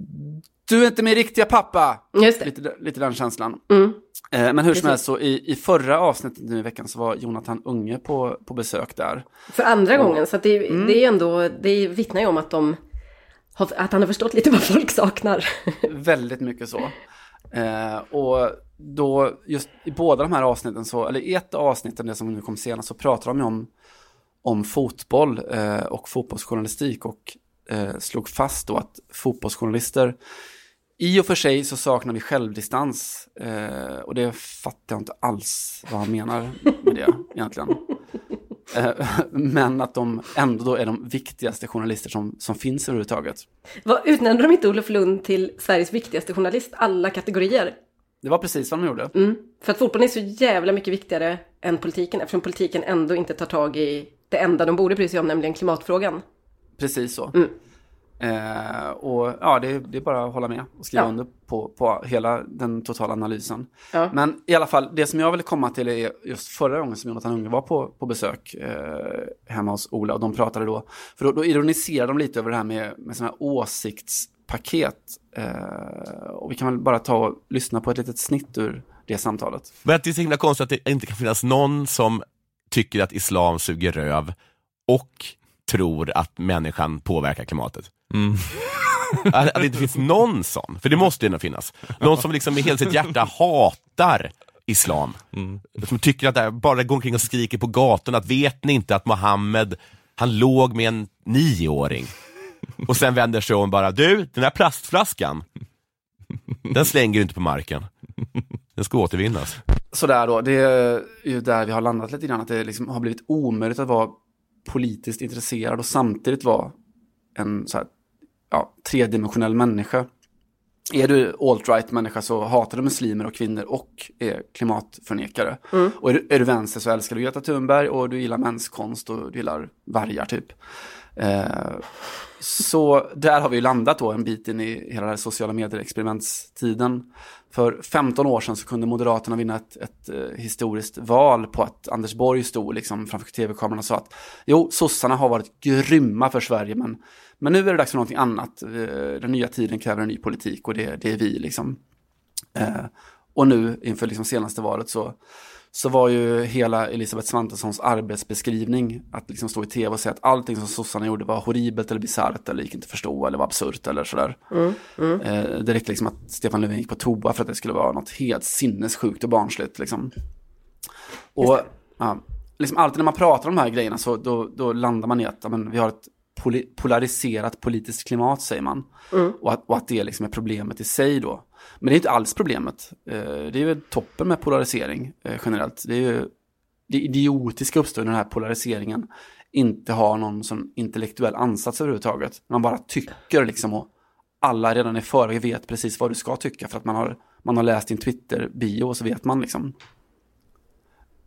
du är inte min riktiga pappa! Just det. Lite, lite den känslan. Mm. Eh, men hur som helst, så i, i förra avsnittet nu i veckan så var Jonathan Unge på, på besök där. För andra Och- gången, så det, Mm. det är ändå, det vittnar ju om att de har, att han har förstått lite vad folk saknar. Väldigt mycket så. Eh, och då, just i båda de här avsnitten, så, eller i ett av avsnitten, det som nu kom senast, så pratar de ju om, om fotboll eh, och fotbollsjournalistik och eh, slog fast då att fotbollsjournalister i och för sig så saknar vi självdistans eh, och det fattar jag inte alls vad han menar med det egentligen. Eh, men att de ändå då är de viktigaste journalister som, som finns överhuvudtaget. Vad, utnämnde de inte Olof Lund till Sveriges viktigaste journalist, alla kategorier? Det var precis vad de gjorde. Mm. För att fotbollen är så jävla mycket viktigare än politiken, eftersom politiken ändå inte tar tag i det enda de borde bry sig om, nämligen klimatfrågan. Precis så. Mm. Eh, och ja, det, det är bara att hålla med och skriva Ja. under på, på hela den totala analysen. Ja. Men i alla fall, det som jag ville komma till är just förra gången som Jonathan Unge var på, på besök eh, hemma hos Ola och de pratade då, för då, då ironiserade de lite över det här med, med sådana här åsiktspaket. Eh, och vi kan väl bara ta och lyssna på ett litet snitt ur det samtalet. Men att det är så himla konstigt att det inte kan finnas någon som tycker att islam suger röv och tror att människan påverkar klimatet. att, att det inte finns någon sån, för det måste ju ändå finnas. Någon som liksom med hela sitt hjärta hatar islam. Som tycker att det här, bara går omkring och skriker på gatorna att vet ni inte att Mohammed, han låg med en nioåring. Och sen vänder sig om och bara, du, den här plastflaskan, den slänger du inte på marken. Den ska återvinnas. Sådär då, det är ju där vi har landat lite grann, att det liksom har blivit omöjligt att vara politiskt intresserad och samtidigt vara en så här, ja, tredimensionell människa. Är du alt-right människa så hatar du muslimer och kvinnor och är klimatförnekare. Mm. Och är du, är du vänster så älskar du Greta Thunberg och du gillar menskonst och du gillar vargar typ. Eh, så där har vi ju landat då en bit in i hela den här sociala medier-experimentstiden. För 15 år sedan så kunde Moderaterna vinna ett, ett eh, historiskt val på att Anders Borg stod liksom framför tv-kameran och sa att jo, sossarna har varit grymma för Sverige men, men nu är det dags för någonting annat. Eh, den nya tiden kräver en ny politik och det, det är vi liksom. Eh, och nu inför liksom senaste valet så, så var ju hela Elisabeth Svantessons arbetsbeskrivning att liksom stå i tv och säga att allting som sossarna gjorde var horribelt eller bisarrt eller gick inte att förstå eller var absurt eller sådär. Mm, mm. Eh, det räckte liksom att Stefan Löfven gick på toa för att det skulle vara något helt sinnessjukt och barnsligt liksom. Och ja, liksom alltid när man pratar om de här grejerna så då, då landar man i att ja, men, vi har ett polariserat politiskt klimat säger man. Mm. Och, att, och att det liksom är problemet i sig då. Men det är inte alls problemet. Eh, det är ju toppen med polarisering eh, generellt. Det är ju det idiotiska uppstår när den här polariseringen inte har någon sån intellektuell ansats överhuvudtaget. Man bara tycker liksom och alla redan i förväg vet precis vad du ska tycka för att man har, man har läst din Twitter-bio och så vet man liksom.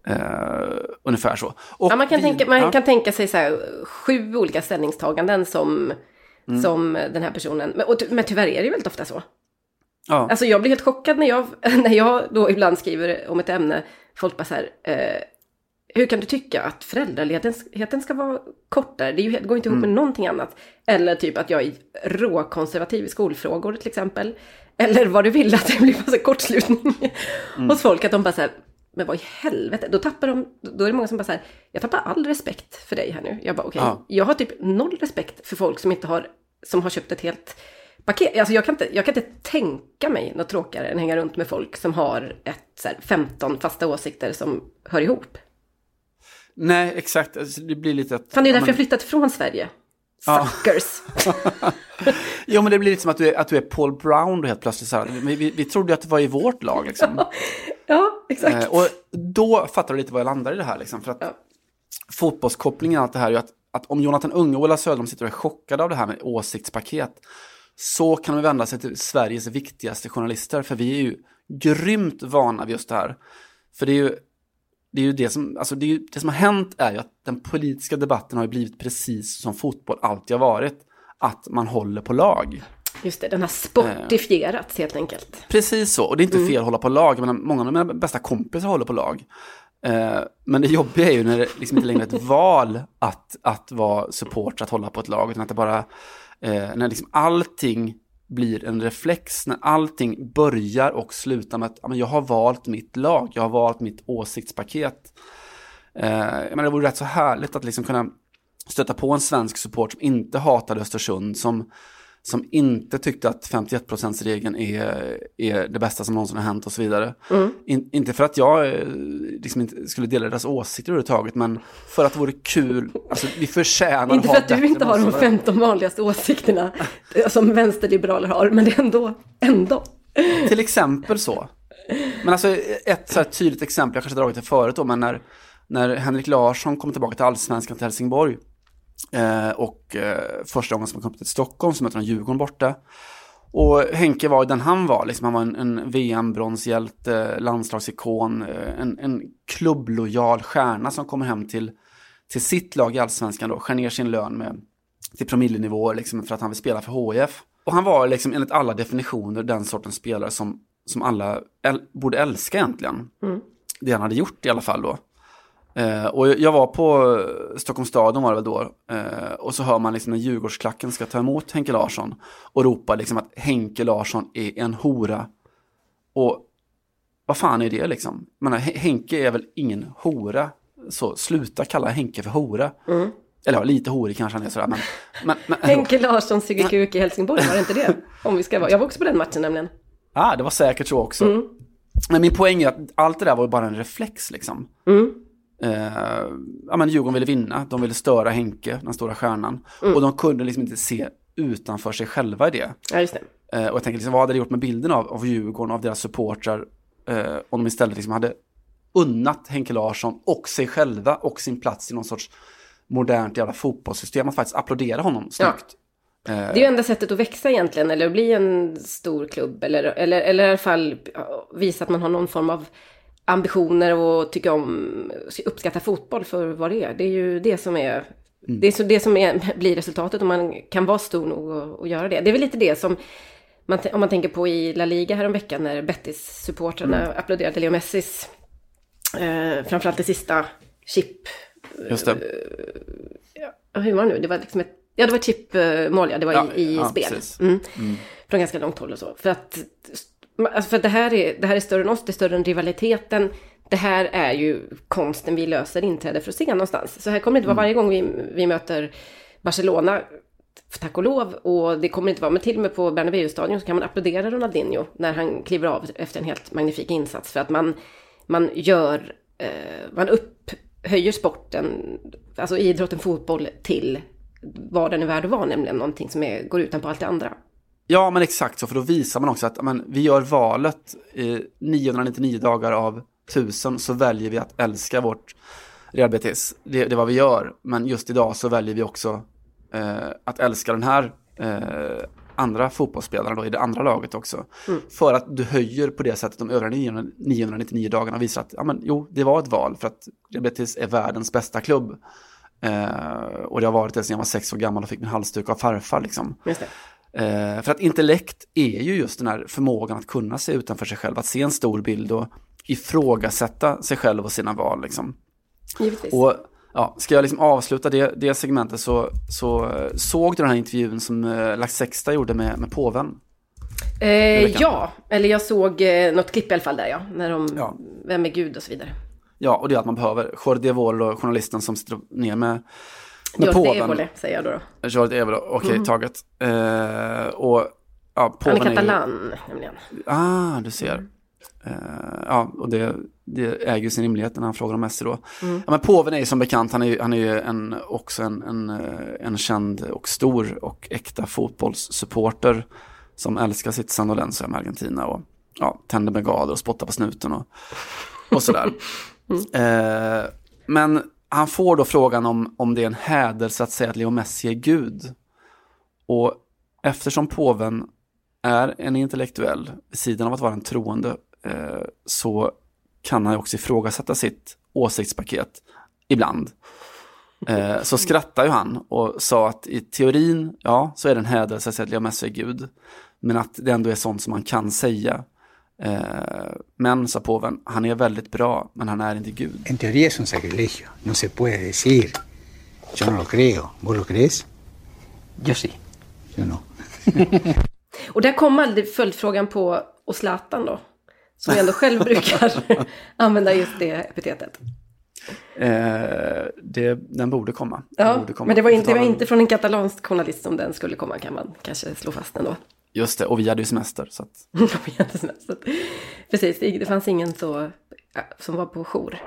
Eh, ungefär så. Och ja, man kan, vi- tänka, man ja. kan tänka sig så här, sju olika ställningstaganden som, Mm. som den här personen, men, och, men tyvärr är det ju väldigt ofta så. Ja. Alltså jag blir helt chockad när jag, när jag då ibland skriver om ett ämne, folk bara så här, eh, hur kan du tycka att föräldraledigheten ska vara kortare? Det ju, helt- går inte ihop med någonting annat. Eller typ att jag är råkonservativ i skolfrågor till exempel. Eller vad du vill, att det blir massa kortslutning hos folk. Att de bara så här, men vad i helvete? Då tappar de, då är det många som bara så här, jag tappar all respekt för dig här nu. Jag bara okej, Ja. jag har typ noll respekt för folk som inte har, som har köpt ett helt paket. Alltså jag kan inte, jag kan inte tänka mig något tråkigare än att hänga runt med folk som har ett så här, 15 fasta åsikter som hör ihop. Nej, exakt. Alltså, det blir lite att... Fan, det är ja, därför men- jag flyttat från Sverige. Ja. Suckers. Jo, men det blir lite som att du är, att du är Paul Brown då helt plötsligt. Så här. Vi, vi, vi trodde att det var i vårt lag liksom. ja, exakt. Eh, och då fattar du lite var jag landar i det här liksom. För att fotbollskopplingen och allt det här är ju att, att om Jonathan Unge och Ola Söderholm sitter och är chockade av det här med åsiktspaket så kan de vända sig till Sveriges viktigaste journalister. För vi är ju grymt vana vid just det här. För det är ju det är ju det som, alltså det, är det som har hänt är ju att den politiska debatten har ju blivit precis som fotboll alltid har varit. Att man håller på lag. Just det, den har sportifierats helt enkelt. Precis så, och det är inte Mm. fel att hålla på lag. Jag menar, många av mina bästa kompisar håller på lag. Eh, men det jobbiga är ju när det liksom inte längre är ett val att, att vara supporter, att hålla på ett lag, utan att det bara, eh, när liksom allting blir en reflex, när allting börjar och slutar med att ja, men jag har valt mitt lag, jag har valt mitt åsiktspaket. Eh, men det vore rätt så härligt att liksom kunna stöta på en svensk support som inte hatade Östersund, som, som inte tyckte att 51%-regeln är, är det bästa som någonsin har hänt och så vidare. Mm. In, inte för att jag eh, liksom inte skulle dela deras åsikter överhuvudtaget, men för att det vore kul. Alltså, vi förtjänar Inte för att du bättre inte har de motståndare. 15 vanligaste åsikterna eh, som vänsterliberaler har, men det är ändå, ändå. Till exempel så. Men alltså ett så tydligt exempel, jag kanske dragit det förut då, men när, när Henrik Larsson kom tillbaka till Allsvenskan till Helsingborg eh, och eh, första gången som han kom till Stockholm så mötte han Djurgården borta. Och Henke var den han var, liksom, han var en, en VM-bronshjälte, landslagsikon, eh, en, en klubblojal stjärna som kommer hem till, till sitt lag i Allsvenskan då, skär ner sin lön med, till promillenivåer liksom, för att han vill spela för HIF. Och han var liksom enligt alla definitioner den sortens spelare som, som alla äl borde älska egentligen. Mm. Det han hade gjort i alla fall då. Eh, och jag var på eh, Stockholms stadion var det väl då. Eh, och så hör man liksom när Djurgårdsklacken ska ta emot Henke Larsson. Och ropar liksom att Henke Larsson är en hora. Och vad fan är det liksom? Hen- Henke är väl ingen hora. Så sluta kalla Henke för hora. Mm. Eller ja, lite horig kanske han är sådär. Men, men, men, Henke Larsson suger kuk i Helsingborg, var det inte det? Om vi ska vara. Jag var också på den matchen nämligen. Ja, det var säkert så också. Mm. Men min poäng är att allt det där var bara en reflex liksom. Mm. Eh, ja, men Djurgården ville vinna, de ville störa Henke, den stora stjärnan. Mm. Och de kunde liksom inte se utanför sig själva i det. Ja, just det. Eh, och jag tänker, liksom, vad hade det gjort med bilden av, av Djurgården, av deras supportrar, eh, om de istället liksom hade unnat Henke Larsson och sig själva och sin plats i någon sorts modernt jävla fotbollssystem, att faktiskt applådera honom snyggt. Eh, Det är ju enda sättet att växa egentligen, eller att bli en stor klubb. Eller, eller, eller i alla fall ja, visa att man har någon form av ambitioner och tycka om, uppskatta fotboll för vad det är. Det är ju det som är, det är så, det som är, blir resultatet om man kan vara stor nog och, och göra det. Det är väl lite det som, man, om man tänker på i La Liga häromveckan när Betis-supportrarna applåderade Leo Messis, eh, framförallt det sista chip Just det. Ja, hur var det nu? Det var liksom ett, ja det var chipmål, ja. Det var Ja, i, i ja, spel. Mm. Mm. Från ganska långt håll och så. För att, alltså för det, här är, det här är större än oss, det är större än rivaliteten. Det här är ju konsten vi löser inträde för att se någonstans. Så här kommer det inte vara varje gång vi, vi möter Barcelona, tack och lov. Och det kommer inte vara, men till och med på Bernabéu-stadion så kan man applådera Ronaldinho när han kliver av efter en helt magnifik insats. För att man, man gör, eh, man upphöjer sporten, alltså idrotten, fotboll till vad den är värd att vara, nämligen någonting som är, går utanpå allt det andra. Ja, men exakt så, för då visar man också att men, vi gör valet eh, 999 dagar av 1000 så väljer vi att älska vårt Real Betis. Det, det är vad vi gör, men just idag så väljer vi också eh, att älska den här eh, andra fotbollsspelaren då i det andra laget också. Mm. För att du höjer på det sättet de övriga 900 999 dagarna visar att ja, men, jo, det var ett val för att Real Betis är världens bästa klubb. Eh, och det har varit det sedan jag var sex år gammal och fick min halsduk av farfar liksom. Just det. Eh, för att intellekt är ju just den här förmågan att kunna se utanför sig själv, att se en stor bild och ifrågasätta sig själv och sina val. Liksom. Givetvis. Och ja, ska jag liksom avsluta det, det segmentet så, så eh, såg du den här intervjun som eh, Lax Sexta gjorde med, med påven? Eh, ja, eller jag såg eh, något klipp i alla fall där ja. När de, Ja. vem är Gud och så vidare. Ja, och det är att man behöver. Jordi Evolo, då, journalisten som sitter ner med, Jordi påven. Evole säger jag då. då. Jordi Evolo, okej, Mhm. taget. Eh, och ja, Han påven är är ju- katalan nämligen. Ah, du ser. Eh, ja, och det, det äger ju sin rimlighet när han frågar om Messi då. Mm. Ja, men påven är ju som bekant, han är ju, han är ju en, också en, en, eh, en känd och stor och äkta fotbollssupporter som älskar sitt San Lorenzo med Argentina och ja, tänder bengaler och spottar på snuten och, och sådär. Eh, men han får då frågan om, om det är en hädelse att säga att Leo Messi är Gud. Och eftersom påven är en intellektuell, vid sidan av att vara en troende, eh, så kan han också ifrågasätta sitt åsiktspaket ibland. Eh, så skrattade ju han och sa att i teorin, ja, så är det en hädelse att säga att Leo Messi är Gud. Men att det ändå är sånt som man kan säga. Eh, men, sa påven, han är väldigt bra, men han är inte Gud. En teoría es un sacrilegio. No se puede decir. Yo no lo creo. ¿Vos lo crees? Yo sí. Yo no. Och där kom aldrig följdfrågan på och Zlatan då. Som jag ändå själv brukar använda just det epitetet. Eh, det, den borde komma. Den Ja, borde komma. men det var, inte, det var inte från en katalansk journalist som den skulle komma kan man kanske slå fast ändå. Just det, och vi hade ju semester. Så att... Vi hade semester. Precis, det fanns ingen så, som var på jour.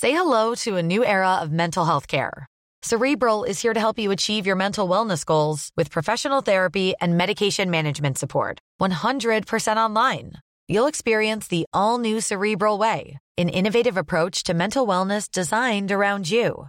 Say hello to a new era of mental health care. Cerebral is here to help you achieve your mental wellness goals with professional therapy and medication management support. 100% online. You'll experience the all new Cerebral Way, an innovative approach to mental wellness designed around you.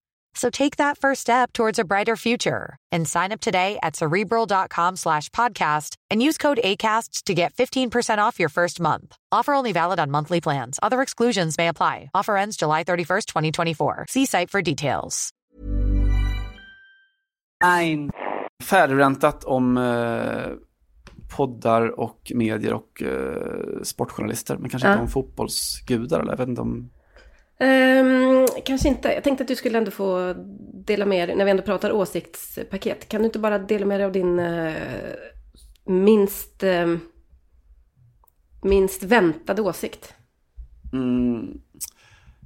So take that first step towards a brighter future and sign up today at cerebral.com slash podcast and use code ACAST to get 15% off your first month. Offer only valid on monthly plans. Other exclusions may apply. Offer ends July 31st, 2024. See site for details. Färdigräntat om eh, poddar och medier och eh, sportjournalister. Men kanske Ja. inte om fotbollsgudar eller jag vet inte om... Ehm, kanske inte. Jag tänkte att du skulle ändå få dela med dig, när vi ändå pratar åsiktspaket. Kan du inte bara dela med dig av din eh, minst, eh, minst väntade åsikt? Mm,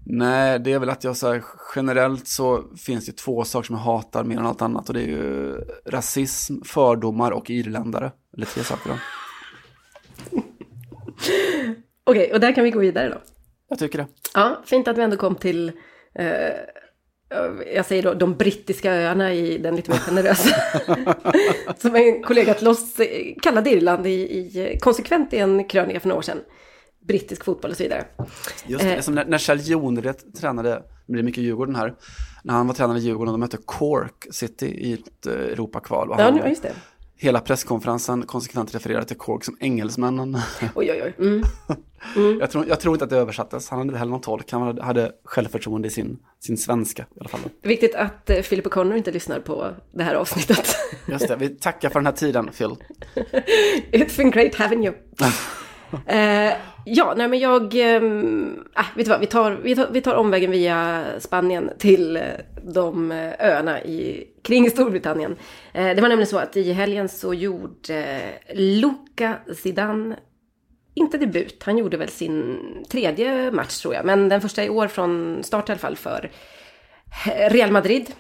nej, det är väl att jag så här, generellt så finns det två saker som jag hatar mer än allt annat och det är ju rasism, fördomar och irländare. Eller tre saker då. Okej, och där kan vi gå vidare då. Jag tycker det. Ja, fint att vi ändå kom till, eh, jag säger då, de brittiska öarna i den lite mer generösa. som en kollega till oss kallade Irland i, i, konsekvent i en krönika för några år sedan. Brittisk fotboll och så vidare. Just det, Eh, som när, när Kjell Jonred tränade, det blir mycket Djurgården här, när han var tränare i Djurgården och de mötte Cork City i ett eh, Europakval. Och Ja, han, ja, just det. Hela presskonferensen konsekvent refererade till Cork som engelsmännen. Oj, oj, oj. Mm. Jag, tror, jag tror inte att det översattes, han hade inte heller någon tolk, han hade, hade självförtroende i sin, sin svenska i alla fall. Viktigt att eh, Philip O'Connor inte lyssnar på det här avsnittet. Just det, vi tackar för den här tiden Phil. It's been great having you. Eh, ja, nej men jag... äh, vet du vad, vi tar, vi, tar, vi tar omvägen via Spanien till eh, de eh, öarna i, kring Storbritannien. Eh, det var nämligen så att i helgen så gjorde eh, Luca Zidane inte debut, han gjorde väl sin tredje match tror jag, men den första i år från start i alla fall för Real Madrid.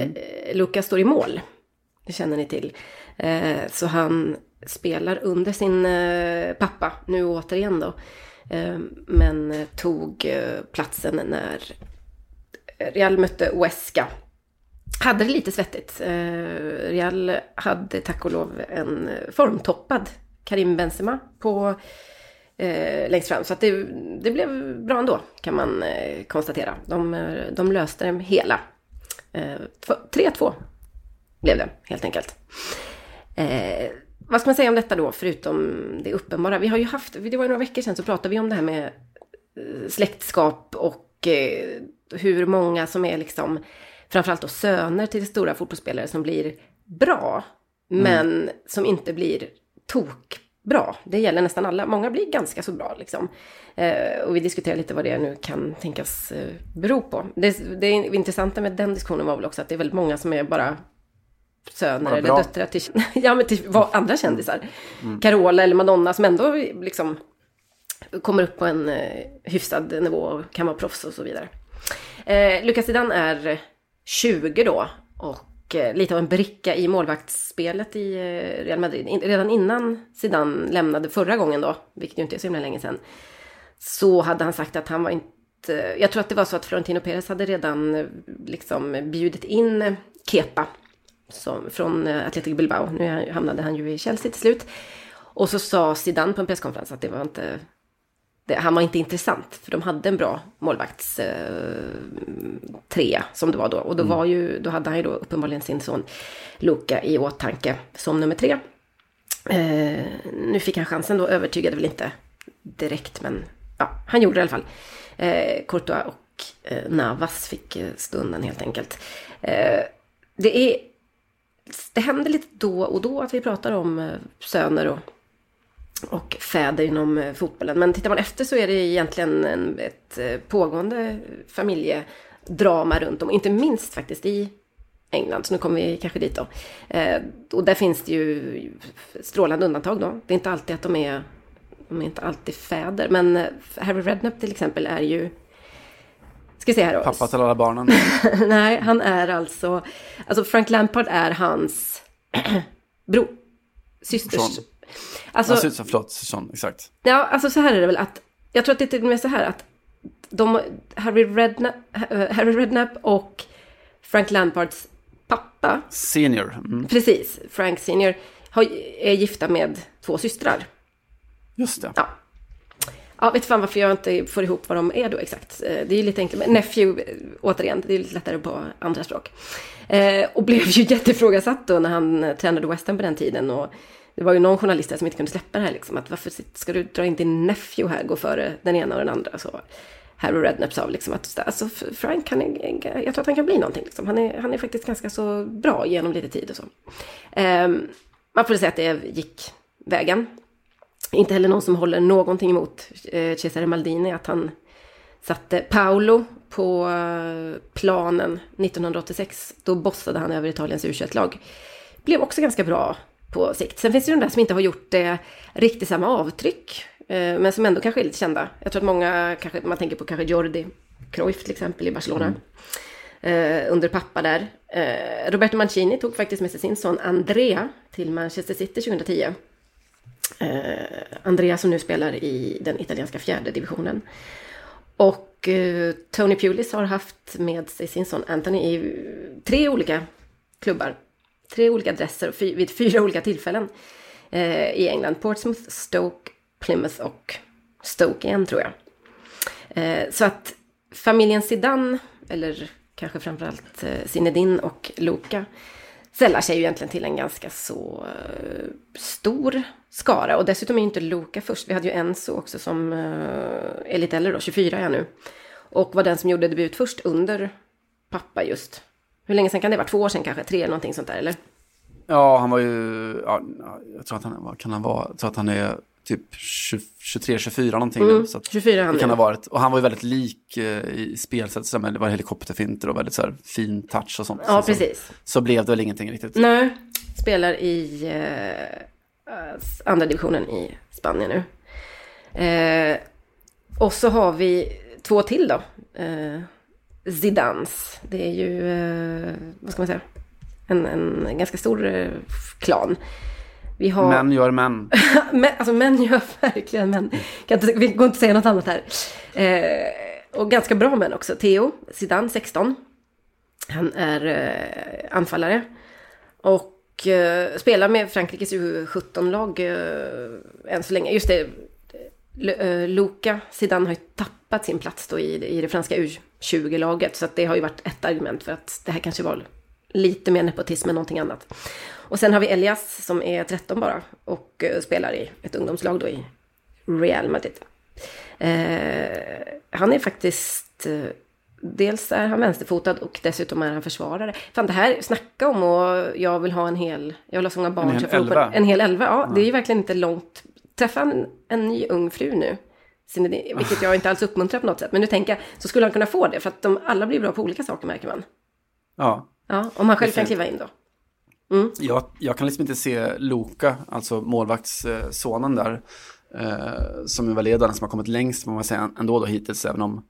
Eh, Luca står i mål. Det känner ni till. Eh, så han spelar under sin eh, pappa nu återigen då. Eh, men tog eh, platsen när Real mötte Oesca. Hade det lite svettigt. Real hade tack och lov en formtoppad Karim Benzema på eh, längst fram. Så att det, det blev bra ändå kan man konstatera. De, de löste det hela. Eh, 3-2 blev det helt enkelt. Vad ska man säga om detta då, förutom det uppenbara? Vi har ju haft, det var ju några veckor sedan så pratade vi om det här med eh, släktskap och eh, hur många som är liksom, framförallt då söner till stora fotbollsspelare som blir bra, men som inte blir tokbra. Det gäller nästan alla. Många blir ganska så bra liksom. Eh, och vi diskuterar lite vad det nu kan tänkas bero på. Det, det intressanta med den diskussionen var väl också att det är väldigt många som är bara söner eller döttrar till, ja, men till vad- andra kändisar. Mm. Carola eller Madonna som ändå liksom kommer upp på en eh, hyfsad nivå och kan vara proffs och så vidare. Eh, Lucas Zidane är 20 då och eh, lite av en bricka i målvaktsspelet i eh, Real Madrid. In, redan innan Zidane lämnade förra gången då, vilket ju inte är så himla länge sedan, så hade han sagt att han var inte jag tror att det var så att Florentino Perez hade redan eh, liksom bjudit in Kepa som, från eh, Athletic Bilbao. Nu hamnade han ju i Chelsea till slut. Och så sa Zidane på en presskonferens att det var inte det, han var inte intressant, för de hade en bra målvakts eh, trea som det var då. Och då, var ju, då hade han ju då uppenbarligen sin son Luka i åtanke som nummer tre. Eh, nu fick han chansen då, övertygade väl inte direkt, men ja, han gjorde det i alla fall. Eh, Courtois och eh, Navas fick eh, stunden helt enkelt. Eh, det är, det händer lite då och då att vi pratar om eh, söner och och fäder inom eh, fotbollen. Men tittar man efter så är det egentligen en, ett eh, pågående familjedrama runt om. Inte minst faktiskt i England, så nu kommer vi kanske dit då. Eh, och där finns det ju strålande undantag då. Det är inte alltid att de är, de är inte alltid fäder. Men Harry Redknapp till exempel är ju Ska se här då. Pappa till alla barnen. Nej, han är alltså... Alltså Frank Lampard är hans bror. Systers Son. Alltså, alltså, förlåt, sån, exakt. Ja, alltså så här är det väl att, jag tror att det är till och med så här att de, Harry Redknapp, Harry Redknapp och Frank Lampards pappa. Senior. Mm. Precis, Frank Senior, har, är gifta med två systrar. Just det. Ja. Ja, vet fan varför jag inte får ihop vad de är då exakt. Eh, det är ju lite enklare. Men nephew, återigen, det är lite lättare på andra språk. Eh, och blev ju jättefrågasatt då när han tränade West Ham på den tiden. Och det var ju någon journalist som inte kunde släppa det här liksom. Att varför ska du dra in din nephew här, gå före den ena och den andra? Så Harry Redknapp sa liksom att alltså, Frank, han är, jag tror att han kan bli någonting. Liksom. Han, är, han är faktiskt ganska så bra genom lite tid och så. Ehm, man får säga att det gick vägen. Inte heller någon som håller någonting emot eh, Cesare Maldini, att han satte Paolo på eh, planen 1986. Då bossade han över Italiens u lag Blev också ganska bra på sikt. Sen finns det ju de där som inte har gjort det riktigt samma avtryck. Eh, men som ändå kanske är lite kända. Jag tror att många, kanske, man tänker på kanske Jordi Cruyff till exempel i Barcelona. Mm. Eh, under pappa där. Eh, Roberto Mancini tog faktiskt med sig sin son Andrea till Manchester City 2010. Eh, Andrea som nu spelar i den italienska fjärde divisionen. Och eh, Tony Pulis har haft med sig sin son Anthony i tre olika klubbar tre olika adresser vid fyra olika tillfällen eh, i England. Portsmouth, Stoke, Plymouth och Stoke igen tror jag. Eh, så att familjen Zidane, eller kanske framförallt eh, Zinedine och Luka, sällar sig ju egentligen till en ganska så eh, stor skara. Och dessutom är inte Luka först. Vi hade ju Enzo också som är lite äldre då, 24 är jag nu. Och var den som gjorde debut först under pappa just. Hur länge sedan kan det vara? Två år sedan kanske? Tre eller någonting sånt där, eller? Ja, han var ju, ja, jag tror att han, kan han vara? Jag tror att han är typ 23-24 någonting mm, nu. Så 24 han det kan ha varit. Och han var ju väldigt lik eh, i spelsättet, det var helikopterfinter och väldigt så här, fin touch och sånt. Ja, så, precis. Så, så, blev det väl ingenting riktigt. Nej, spelar i eh, andra divisionen i Spanien nu. Eh, och så har vi två till då. Eh, Zidans. Det är ju, eh, vad ska man säga, en, en ganska stor eh, klan. Vi har... Män gör män. men, alltså män gör verkligen män. Kan inte, vi går inte säga något annat här. Eh, och ganska bra män också. Theo Zidane, 16. Han är eh, anfallare. Och eh, spelar med Frankrikes U17-lag eh, än så länge. Just det, Eh, Luka Zidane har ju tappat sin plats då i, i det franska U20-laget. Så att det har ju varit ett argument för att det här kanske var lite mer nepotism än någonting annat. Och sen har vi Elias som är 13 bara och uh, spelar i ett ungdomslag då i Real Madrid. Uh, han är faktiskt... Eh, Dels är han vänsterfotad och dessutom är han försvarare. Fan det här, snacka om och jag vill ha en hel... Jag vill ha så många barn. En hel elva? En hel elva, ja. Det är ju verkligen inte långt träffa en, en ny ung fru nu. Vilket jag inte alls uppmuntrar på något sätt. Men nu tänker jag, så skulle han kunna få det. För att de alla blir bra på olika saker märker man. Ja. Ja, om han själv kan kliva in då. Mm. Jag, jag kan liksom inte se Luka, alltså målvaktssonen där. Eh, som är den som har kommit längst, må man säga, ändå då hittills. Även om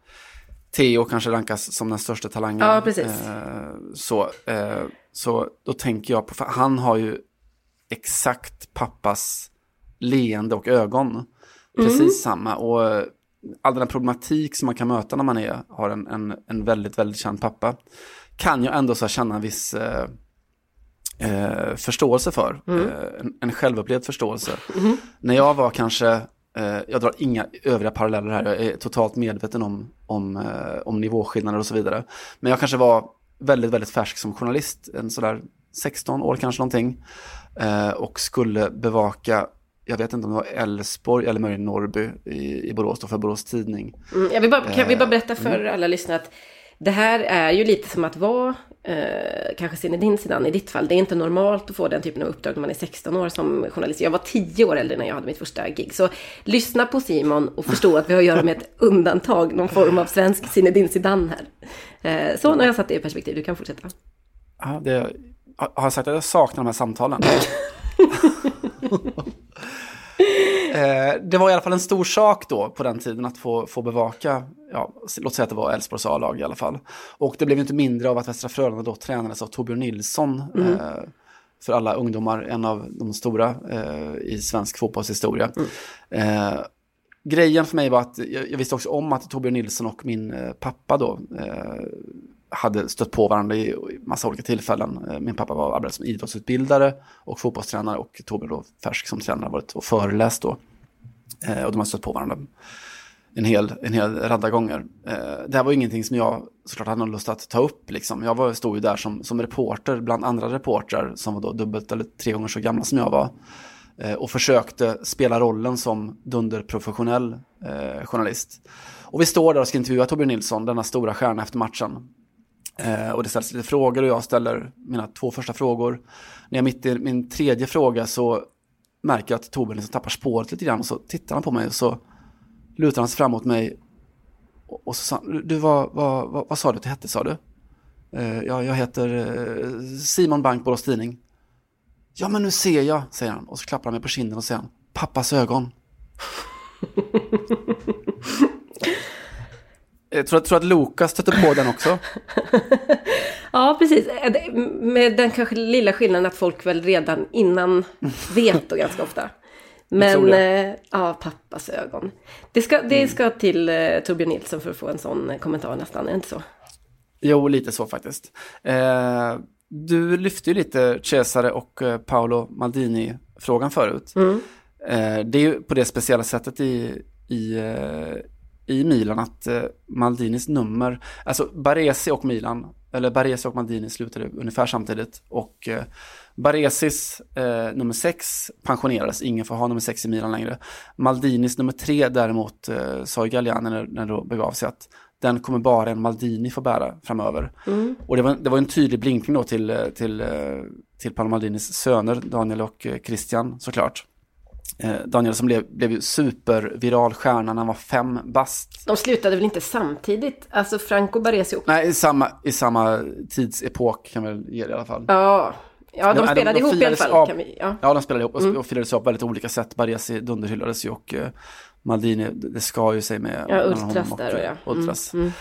Theo kanske rankas som den största talangen. Ja, precis. Eh, så, eh, så då tänker jag på, för han har ju exakt pappas leende och ögon. Precis mm. samma. Och all den problematik som man kan möta när man är, har en, en, en väldigt, väldigt känd pappa, kan jag ändå så känna en viss eh, eh, förståelse för. Mm. Eh, en, en självupplevd förståelse. Mhm. När jag var kanske, eh, jag drar inga övriga paralleller här, jag är totalt medveten om, om, eh, om nivåskillnader och så vidare. Men jag kanske var väldigt, väldigt färsk som journalist, en sådär 16 år kanske någonting. Eh, och skulle bevaka, jag vet inte om det var Älvsborg eller möjligen Norrby i, i Borås, då för Borås Tidning. Mm, jag vill bara, kan vi bara Eh, berätta för mm. alla lyssnare att det här är ju lite som att vara eh, kanske Zinedine Zidane i ditt fall. Det är inte normalt att få den typen av uppdrag när man är 16 år som journalist. Jag var 10 år äldre när jag hade mitt första gig. Så lyssna på Simon och förstå att vi har att göra med ett undantag, någon form av svensk Zinedine Zidane här. Eh, så nu har jag satt det i perspektiv, du kan fortsätta. Ja, det, har jag sagt att jag saknar de här samtalen? eh, det var i alla fall en stor sak då på den tiden att få, få bevaka, ja, låt säga att det var Elfsborgs A-lag i alla fall. Och det blev inte mindre av att Västra Frölunda då tränades av Torbjörn Nilsson. Mm. Eh, för alla ungdomar, en av de stora eh, i svensk fotbollshistoria. Eh, grejen för mig var att jag, jag visste också om att Torbjörn Nilsson och min eh, pappa då hade stött på varandra i, massa olika tillfällen. Eh, min pappa var arbetade som idrottsutbildare och fotbollstränare och Torbjörn då färsk som tränare varit och föreläst då. Eh, och de har stött på varandra en hel, en hel radda gånger. Eh, det här var ingenting som jag såklart hade någon lust att ta upp. Liksom. Jag var, stod ju där som, som reporter bland andra reportrar som var då dubbelt eller tre gånger så gamla som jag var. Eh, och försökte spela rollen som dunderprofessionell eh, journalist. Och vi står där och ska intervjua Torbjörn Nilsson, denna stora stjärna efter matchen. Eh, och det ställs lite frågor och jag ställer mina två första frågor. När jag är mitt i min tredje fråga så märker jag att Torbjörn liksom tappar spåret lite grann och så tittar han på mig och så lutar han sig fram mot mig och, och så sa han, du vad, vad, vad, vad sa du att du hette sa du? Eh, ja, jag heter eh, Simon Bank, Borås Tidning. Ja, men nu ser jag, säger han. Och så klappar han mig på kinden och säger han, pappas ögon. Jag tror, tror att Lukas stötte på den också. Ja, precis. Med den kanske lilla skillnaden att folk väl redan innan vet då ganska ofta. Men, eh, ja, pappas ögon. Det ska, det ska till eh, Torbjörn Nilsson för att få en sån eh, kommentar nästan, är det inte så? Jo, lite så faktiskt. Eh, du lyfte ju lite Cesare och eh, Paolo Maldini-frågan förut. Mm. Eh, det är ju på det speciella sättet i, i, i Milan att eh, Maldinis nummer, alltså Baresi och Milan, eller Baresi och Maldini slutade ungefär samtidigt och eh, Baresis eh, nummer sex pensionerades, ingen får ha nummer sex i Milan längre. Maldinis nummer tre däremot eh, sa Galliani när, när det begav sig att den kommer bara en Maldini få bära framöver. Mm. Och det var, det var en tydlig blinkning då till, eh, till, till Paolo Maldinis söner, Daniel och Christian såklart. Eh, Daniel som blev, blev ju superviral stjärna när han var fem bast. De slutade väl inte samtidigt? Alltså Franco Baresi och... Nej, i samma, i samma tidsepok kan väl ge det i alla fall. Ja, ja de Nej, spelade ihop i alla fall. av- vi, ja. Ja, de spelade ihop och, Mm. och firades av på väldigt olika sätt. Baresi dunderhyllades ju och eh, Maldini, det skar ju sig med Ja, Ultras där och eh, ja. Mm, Ultras. mm.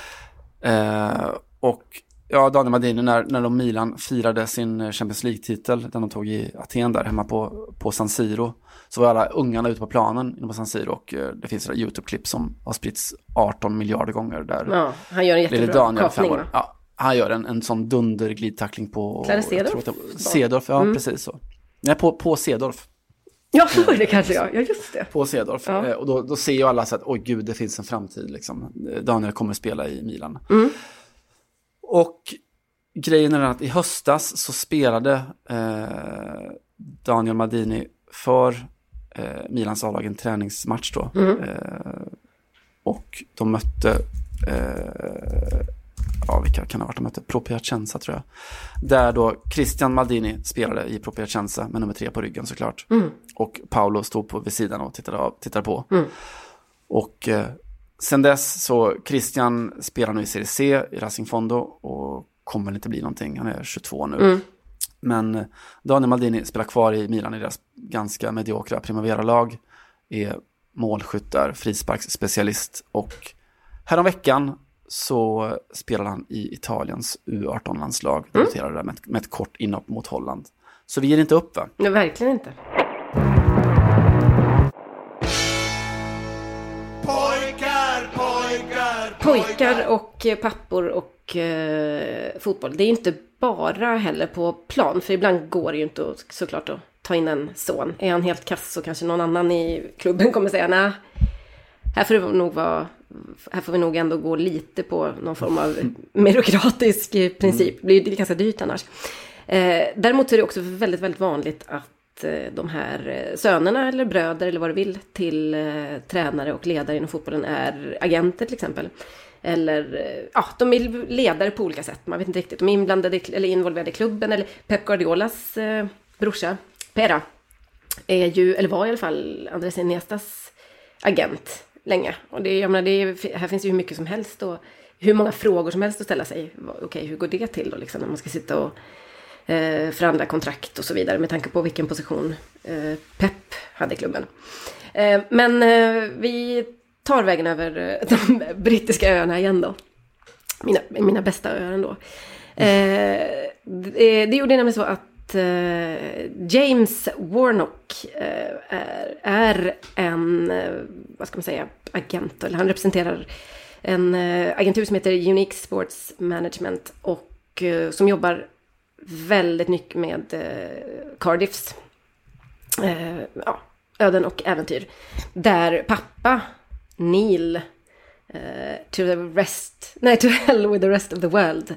Eh, och ja, Daniel Maldini, när, när de Milan firade sin eh, Champions League-titel, den de tog i Aten där hemma på, på San Siro, så var alla ungarna ute på planen inne på San Siro och eh, det finns YouTube-klipp som har spritts 18 miljarder gånger där. Ja, han gör en jättebra Daniel, kapning? Ja, han gör en, en sån på... Jag tror Seedorf? att det- Seedorf, ja Mm. precis så. Nej, på, på Seedorf. Ja, det kanske jag. Ja, just det. På Seedorf. Ja. Eh, Och då, då ser ju alla så att, oj gud, det finns en framtid liksom. Daniel kommer spela i Milan. Mm. Och grejen är att i höstas så spelade eh, Daniel Maldini för Milans A-lag en träningsmatch då. Mm. Eh, och de mötte, eh, ja vilka kan det ha varit de mötte? Pro Piacenza tror jag. Där då Christian Maldini spelade i Pro Piacenza med nummer tre på ryggen såklart. Mm. Och Paolo stod på vid sidan och tittade, av, tittade på. Mm. Och eh, sen dess så Christian spelar nu i Serie C i Racing Fondo och kommer inte bli någonting. Han är 22 nu. Mm. Men Daniel Maldini spelar kvar i Milan i deras ganska mediokra Primavera-lag. Är målskytt där, frisparksspecialist och häromveckan så spelade han i Italiens U18-landslag. Mm. Debuterade där med ett, med ett kort inhopp mot Holland. Så vi ger inte upp va? Nej, verkligen inte. Pojkar pojkar och eh, pappor och eh, fotboll. Det är inte bara heller på plan. För ibland går det ju inte att, såklart att ta in en son. Är han helt kass så kanske någon annan i klubben kommer säga nej. Här får det nog vara här får vi nog ändå gå lite på någon form av meritokratisk princip. Det blir ganska dyrt annars. Eh, däremot är det också väldigt, väldigt vanligt att eh, de här eh, sönerna eller bröder eller vad du vill till eh, tränare och ledare inom fotbollen är agenter till exempel. Eller eh, ja, de är ledare på olika sätt. Man vet inte riktigt. De är inblandade eller involverade i klubben. Eller Pep Guardiolas eh, brorsa, Pera, är ju, eller var i alla fall, Andres Iniestas agent länge. Och det, jag menar, det är, här finns ju hur mycket som helst och hur många frågor som helst att ställa sig. Okej, okay, hur går det till då liksom när man ska sitta och eh, förhandla kontrakt och så vidare med tanke på vilken position eh, Pep hade i klubben. Eh, men eh, vi tar vägen över eh, de brittiska öarna igen då. Mina, mina bästa öar ändå. Eh, det, det gjorde nämligen så att eh, James Warnock eh, är, är, en, eh, vad ska man säga, agent. Eller han representerar en eh, agentur som heter Unique Sports Management. Och eh, som jobbar väldigt mycket med Cardiffs ja, öden och äventyr. Där pappa Neil uh, to the rest, nej to hell with the rest of the world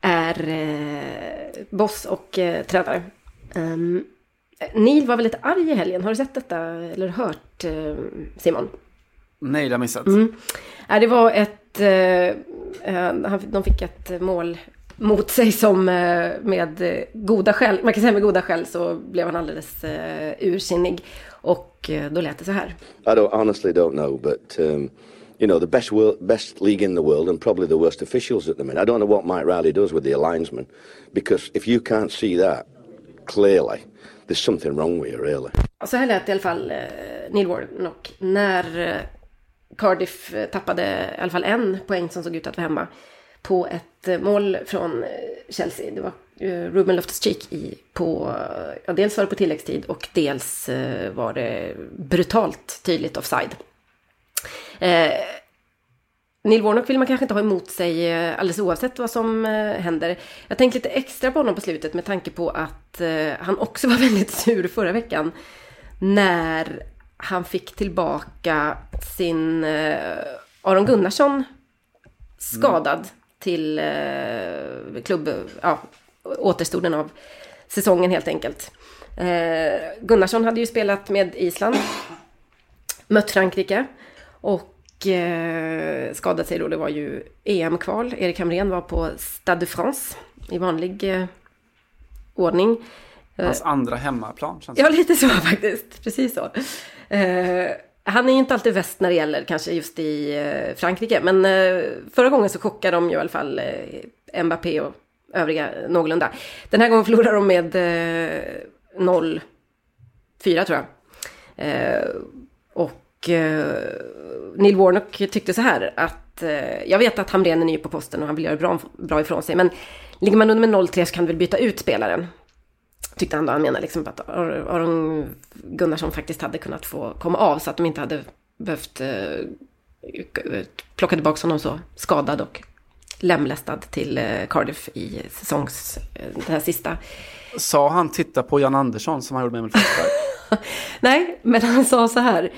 är uh, boss och uh, tränare. Um, Neil var väldigt arg i helgen. Har du sett detta eller hört Simon? Nej, det har missat. Mm. Ja, det var ett... de fick ett mål mot sig som med goda skäl, man kan säga med goda skäl så blev han alldeles ursinnig. Och eh, då lät det så här. I don't, honestly don't know, but um, you know the best world, best league in the world and probably the worst officials at the minute. I don't know what Mike Riley does with the linesman because if you can't see that clearly, there's something wrong with you really. Så här lät i alla fall eh, Neil Warnock när eh, Cardiff tappade i alla fall en poäng som såg ut att vara hemma på ett mål från Chelsea. Det var Ruben Loftus-Cheek i på, ja, dels var det på tilläggstid och dels eh, var det brutalt tydligt offside. Eh, Neil Warnock vill man kanske inte ha emot sig eh, alldeles oavsett vad som eh, händer. Jag tänkte lite extra på honom på slutet med tanke på att eh, han också var väldigt sur förra veckan. När han fick tillbaka sin Aron Gunnarsson skadad mm. till klubb, ja, återstoden av säsongen helt enkelt. Eh, Gunnarsson hade ju spelat med Island, mött Frankrike och eh, skadat sig då. Det var ju EM-kval. Erik Hamrén var på Stade de France i vanlig eh, ordning. Eh, Hans andra hemmaplan. Känns ja, lite så faktiskt. Precis så. Eh, han är ju inte alltid väst när det gäller kanske just i eh, Frankrike. Men förra gången så chockade de ju i alla fall Mbappé och övriga någorlunda. Den här gången förlorar de med eh, 0-4 tror jag. Eh, och eh, Neil Warnock tyckte så här att eh, jag vet att Hamrén är ny på posten och han vill göra bra, bra ifrån sig. Men ligger man under med 0-3 så kan du väl byta ut spelaren. Tyckte han då. Han menar liksom att Aron Gunnarsson faktiskt hade kunnat få komma av så att de inte hade behövt eh, plocka tillbaka honom så skadad och lemlästad till eh, Cardiff i säsongs, eh, den här sista. Sa han titta på Jan Andersson som han gjorde med Emil Forsberg? Nej, men han sa så här.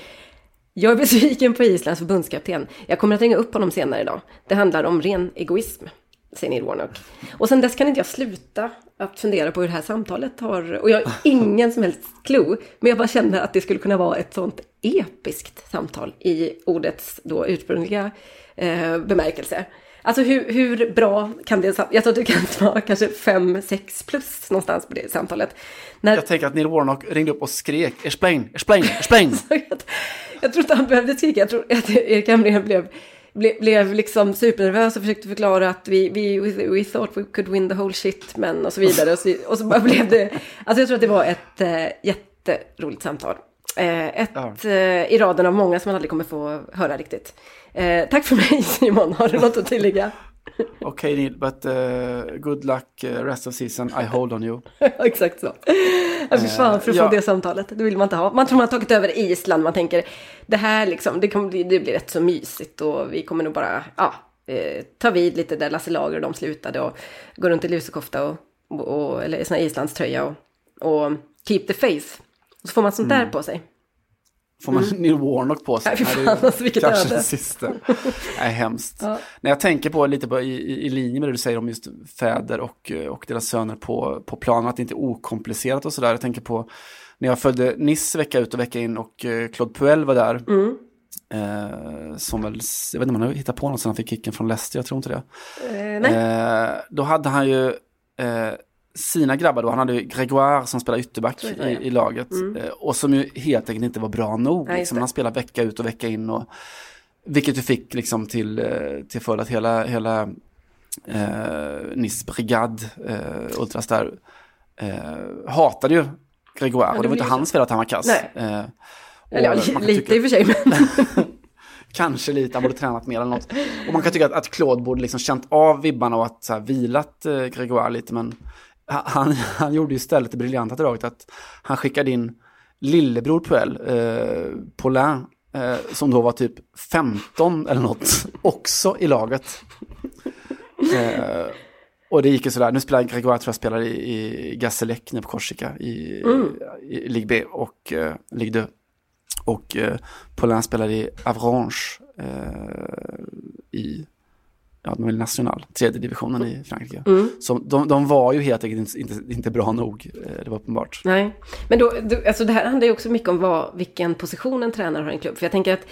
Jag är besviken på Islands förbundskapten. Jag kommer att ringa upp honom senare idag. Det handlar om ren egoism, säger Neil Warnock. Och sen dess kan inte jag sluta att fundera på hur det här samtalet har... Och jag har ingen som helst clue. Men jag bara kände att det skulle kunna vara ett sånt episkt samtal i ordets då ursprungliga eh, bemärkelse. Alltså hur, hur bra kan det... Jag tror att det kan vara kanske 5-6 plus någonstans på det samtalet. När... Jag tänker att Neil Warnock ringde upp och skrek explain, explain, explain. jag tror inte han behövde skrika. Jag tror att Erik Hamrén blev, blev, blev liksom supernervös och försökte förklara att vi, vi we, thought we could win the whole shit, men och så vidare. Och så, och så bara blev det... Alltså jag tror att det var ett äh, jätteroligt samtal. Eh, ett ja. eh, i raden av många som man aldrig kommer få höra riktigt. Eh, tack för mig Simon, har du något att tillägga? Okej Neil, but uh, good luck uh, rest of season, I hold on you. Exakt så. Ja, fy fan, för att ja. få det samtalet. Det vill man inte ha. Man tror man har tagit över Island. Man tänker, det här liksom, det, kommer bli, det blir rätt så mysigt och vi kommer nog bara, ja, eh, ta vid lite där Lasse Lager och de slutade och gå runt i lusekofta och, och, och eller sån här islandströja och, och keep the face. Och så får man sånt där Mm. på sig. Får man Mm. Neil Warnock på sig? Nej, fan, alltså, vilket kanske öde. sista. Nej, hemskt. Ja. När jag tänker på lite på, i, i, linje med det du säger om just fäder och, eh, och deras söner på, på planen, att det inte är okomplicerat och sådär. Jag tänker på när jag följde Nice vecka ut och vecka in och eh, Claude Puel var där. Mm. Eh, som väl, jag vet inte om han hittat på något sen han fick kicken från Leicester, jag tror inte det. Eh, nej. Eh, då hade han ju eh, sina grabbar då, han hade ju Grégoire som spelar ytterback det, i, i laget. Mm. Eh, och som ju helt enkelt inte var bra nog. Nej, liksom. Han spelade vecka ut och vecka in. Och, vilket ju fick liksom till, eh, till följd att hela, hela eh, Nice Brigade, eh, Ultras där, eh, hatade ju Grégoire. Ja, och det var inte hans fel att han var kass. Eh, och Eller lite tycka- i och för sig, men... Kanske lite, han borde tränat mer eller något. Och man kan tycka att, att Claude borde liksom känt av vibbarna och att så här, vilat eh, Grégoire lite, men han, han gjorde istället det briljanta draget att han skickade in lillebror Puel, eh, Paulin, eh, som då var typ 15 eller något, också i laget. Eh, och det gick ju sådär, nu spelar Grégoire tror jag spelar i, i Gasselec nu på Korsika i, Mm. i Ligue B och eh, Ligue 2. Och eh, Paulin spelar i Avranches eh, i ja, de är national, tredje divisionen i Frankrike. Mm. Så de, de var ju helt enkelt inte, inte, inte bra nog, eh, det var uppenbart. Nej, men då, då, alltså det här handlar ju också mycket om vad, vilken position en tränare har i en klubb. För jag tänker att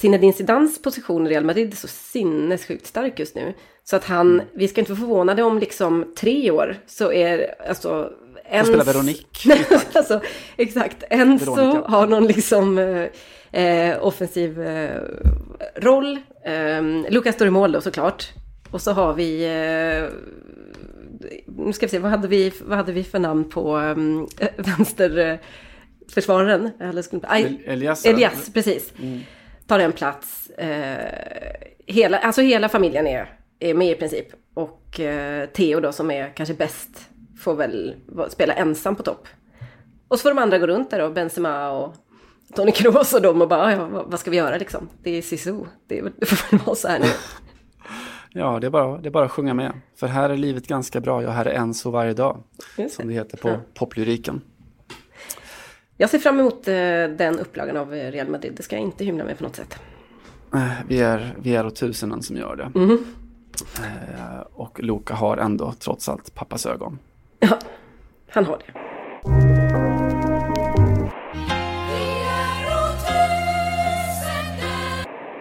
Zinedine Zidans position i Real Madrid är så sinnessjukt stark just nu. Så att han, vi ska inte vara förvånade om liksom tre år så är alltså... Han spelar Veronique. Alltså, exakt. Enzo har någon liksom eh, eh, offensiv eh, roll. Eh, Lucas står i mål då såklart. Och så har vi... Eh, nu ska vi se, vad hade vi, vad hade vi för namn på um, vänsterförsvararen? Aj, El- Elias? Elias, precis. Mm. Tar en plats. Eh, hela, alltså hela familjen är, är med i princip. Och eh, Theo då som är kanske bäst får väl spela ensam på topp. Och så får de andra gå runt där då, Benzema och Toni Kroos och dem och bara, ja, vad, ska vi göra liksom? Det är Sisu, det, är det får väl vara så här nu. Ja, det är, bara, det är bara att sjunga med. För här är livet ganska bra, ja, här är Enzo varje dag. Just Som det heter på Ja. poplyriken. Jag ser fram emot eh, den upplagan av eh, Real Madrid, det ska jag inte hymla med på något sätt. Eh, Vi är, vi är och tusenen som gör det. Eh, och Luka har ändå trots allt pappas ögon. Ja, han har det.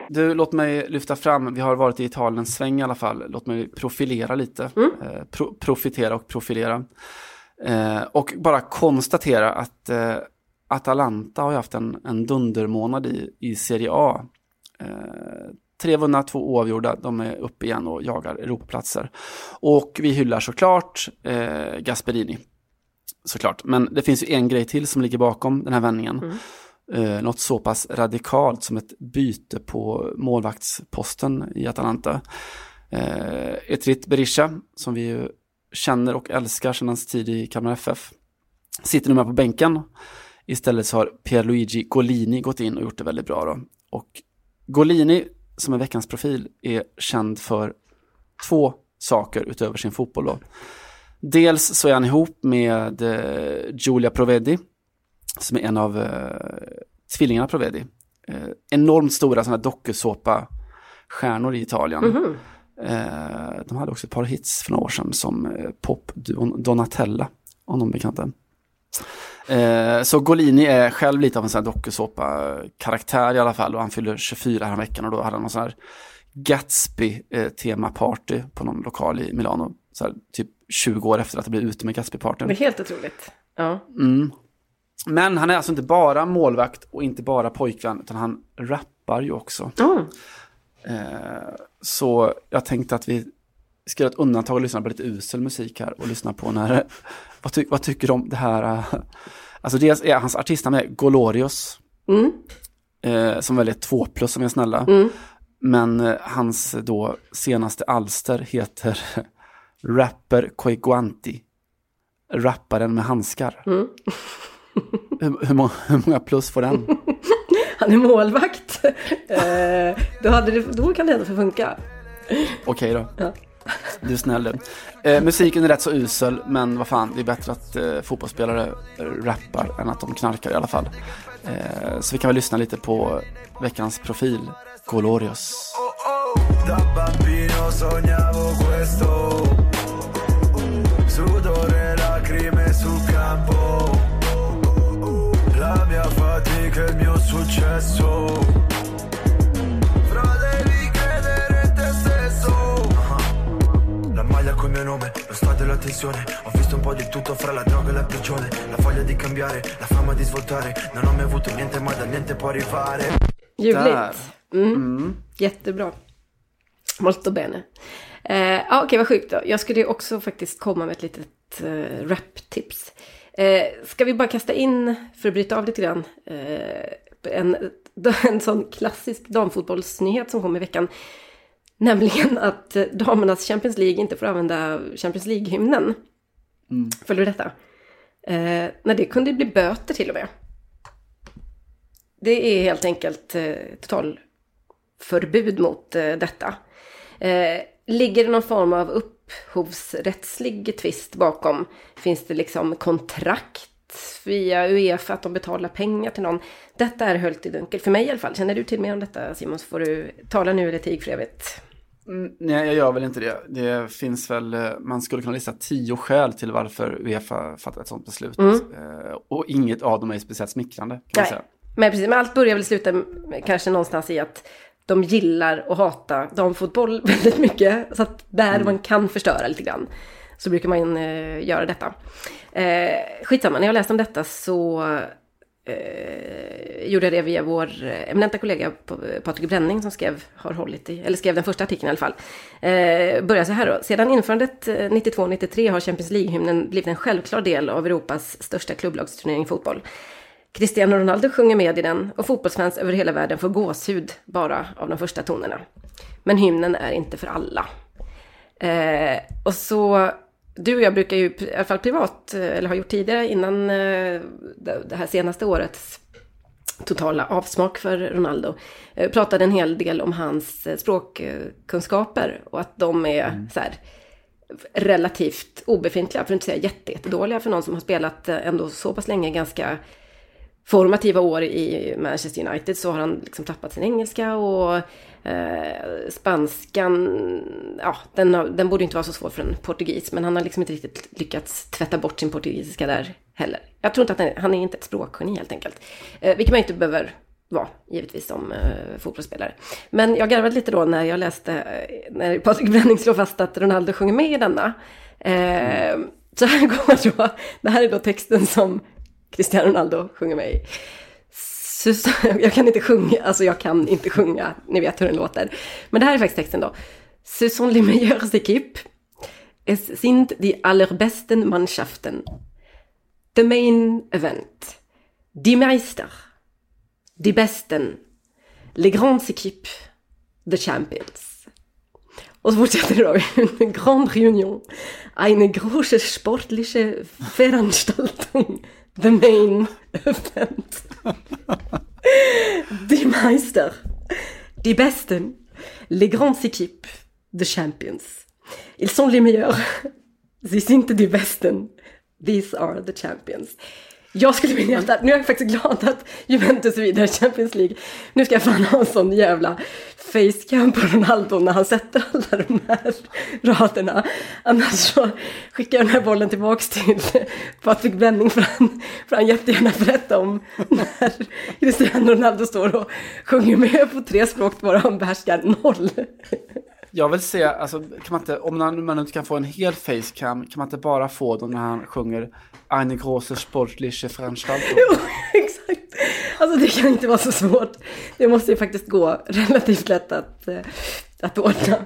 Du, låt mig lyfta fram, vi har varit i Italien en sväng i alla fall, låt mig profilera lite. Mm. Eh, pro, profitera och profilera. Eh, och bara konstatera att eh, Atalanta har haft en, en dundermånad i, i Serie A. Tre vunna, två oavgjorda, de är uppe igen och jagar Europaplatser. Och vi hyllar såklart eh, Gasperini. Såklart, men det finns ju en grej till som ligger bakom den här vändningen. Mm. Eh, något så pass radikalt som ett byte på målvaktsposten i Atalanta. Eh, Etrit Berisha, som vi ju känner och älskar sedan hans tid i Kalmar FF, sitter nu med på bänken. Istället så har Pierluigi Golini gått in och gjort det väldigt bra. Då. Och Golini, som är veckans profil, är känd för två saker utöver sin fotboll. Då. Dels så är han ihop med eh, Giulia Provedi, som är en av eh, tvillingarna Provedi. Eh, enormt stora sådana dokusåpa-stjärnor i Italien. Mhm. Eh, de hade också ett par hits för några år sedan som eh, popduon Donatella, om de bekanta. Eh, så Golini är själv lite av en sån här dokusåpa-karaktär i alla fall och han fyller 24 här veckan och då hade han någon sån här Gatsby-temaparty på någon lokal i Milano. Så här, typ 20 år efter att det blev ute med Det Gatsby-partyn. är helt otroligt. Ja. Mm. Men han är alltså inte bara målvakt och inte bara pojkvän, utan han rappar ju också. Mm. Eh, så jag tänkte att vi ska göra ett undantag och lyssna på lite usel musik här och lyssna på när, vad, ty, vad tycker du om det här? eh, Alltså dels är hans artistnamn är Golorios, Mm. eh, som väl är två plus om jag är snälla. Mm. Men eh, hans då senaste alster heter Rapper Koiguanti. Rapparen med handskar. Mm. Hur, hur, många, hur många plus får den? Han är målvakt. Eh, då, hade det, då kan det ändå funka. Okej då. Ja. Du är snäll du. Eh, musiken är rätt så usel, men vad fan, det är bättre att eh, fotbollsspelare rappar än att de knarkar i alla fall. Eh, så vi kan väl lyssna lite på veckans profil, Colorios. Da mio nome, lo stato e la tensione Ho visto un po' di tutto fra la droga e la prigione La voglia di cambiare, la fama di svoltare Non ho mai avuto niente ma da niente può arrivare Ljuvligt. Mm. Jättebra. Molto bene. Eh, ja, Okej, vad sjukt då. Jag skulle ju också faktiskt komma med ett litet eh, rap-tips. Eh, ska vi bara kasta in, för att bryta av lite grann, eh, en, en sån klassisk damfotbollsnyhet som kom i veckan. Nämligen att damernas Champions League inte får använda Champions League-hymnen. Mm. Följer du detta? Eh, när det kunde bli böter till och med. Det är helt enkelt eh, total förbud mot eh, detta. Eh, ligger det någon form av upphovsrättslig tvist bakom? Finns det liksom kontrakt via Uefa att de betalar pengar till någon? Detta är höljt i dunkel, för mig i alla fall. Känner du till mer om detta Simon så får du tala nu eller tig för evigt. Mm, nej, jag gör väl inte det. Det finns väl, eh, man skulle kunna lista tio skäl till varför Uefa fattar ett sådant beslut. Mm. Eh, och inget av dem är speciellt smickrande, Nej, men precis. Men allt börjar väl sluta kanske någonstans i att de gillar och hatar damfotboll väldigt mycket. Så att där man kan förstöra lite grann så brukar man eh, göra detta. Eh, skitsamma, när jag läste om detta så eh, gjorde jag det via vår eh, eminenta kollega eh, Patrik Bränning som skrev, har hållit i, eller skrev den första artikeln i alla fall. Eh, börjar så här då. Sedan införandet eh, 92-93 har Champions League-hymnen blivit en självklar del av Europas största klubblagsturnering i fotboll. Cristiano Ronaldo sjunger med i den och fotbollsfans över hela världen får gåshud bara av de första tonerna. Men hymnen är inte för alla. Eh, och så, du och jag brukar ju, i alla fall privat, eh, eller har gjort tidigare innan eh, det här senaste årets totala avsmak för Ronaldo, eh, pratade en hel del om hans språkkunskaper och att de är så här relativt obefintliga, för att inte säga jätte, jättedåliga för någon som har spelat ändå så pass länge ganska formativa år i Manchester United så har han liksom tappat sin engelska och eh, spanskan, ja den, har, den borde inte vara så svår för en portugis men han har liksom inte riktigt lyckats tvätta bort sin portugisiska där heller. Jag tror inte att han, han är inte ett språkgeni helt enkelt. Eh, vilket man inte behöver vara givetvis som eh, fotbollsspelare. Men jag garvade lite då när jag läste, eh, när Patrik Bränning slår fast att Ronaldo sjunger med i denna. Eh, så här går då, det här är då texten som Cristiano Ronaldo sjunger med i. Susanne, Jag kan inte sjunga, alltså jag kan inte sjunga, ni vet hur den låter. Men det här är faktiskt texten då. Ce sont les meilleures équipes. Es sind die allerbesten Mannschaften. The main event. Die Meister. Die Besten. Les grandes équipes. The champions. Och så fortsätter det då. En grand reunion. Eine große sportliche Veranstaltung. The main event. Die Meister. Die Besten. Les grandes équipes. The champions. Ils sont les meilleurs. Sie sind die Besten. These are the champions. Jag skulle vilja att, nu är jag faktiskt glad att Juventus är vidare i Champions League. Nu ska jag fan ha en sån jävla facecam på Ronaldo när han sätter alla de här raderna. Annars så skickar jag den här bollen tillbaks till Patrik Bränning för han, för han jättegärna berätta om när Cristiano Ronaldo står och sjunger med på tre språk varav han behärskar noll. Jag vill se, alltså, kan man inte, om man, man inte kan få en hel facecam, kan man inte bara få dem när han sjunger Eine große sportliche Veranstaltung? Alltså det kan inte vara så svårt. Det måste ju faktiskt gå relativt lätt att, eh, att ordna.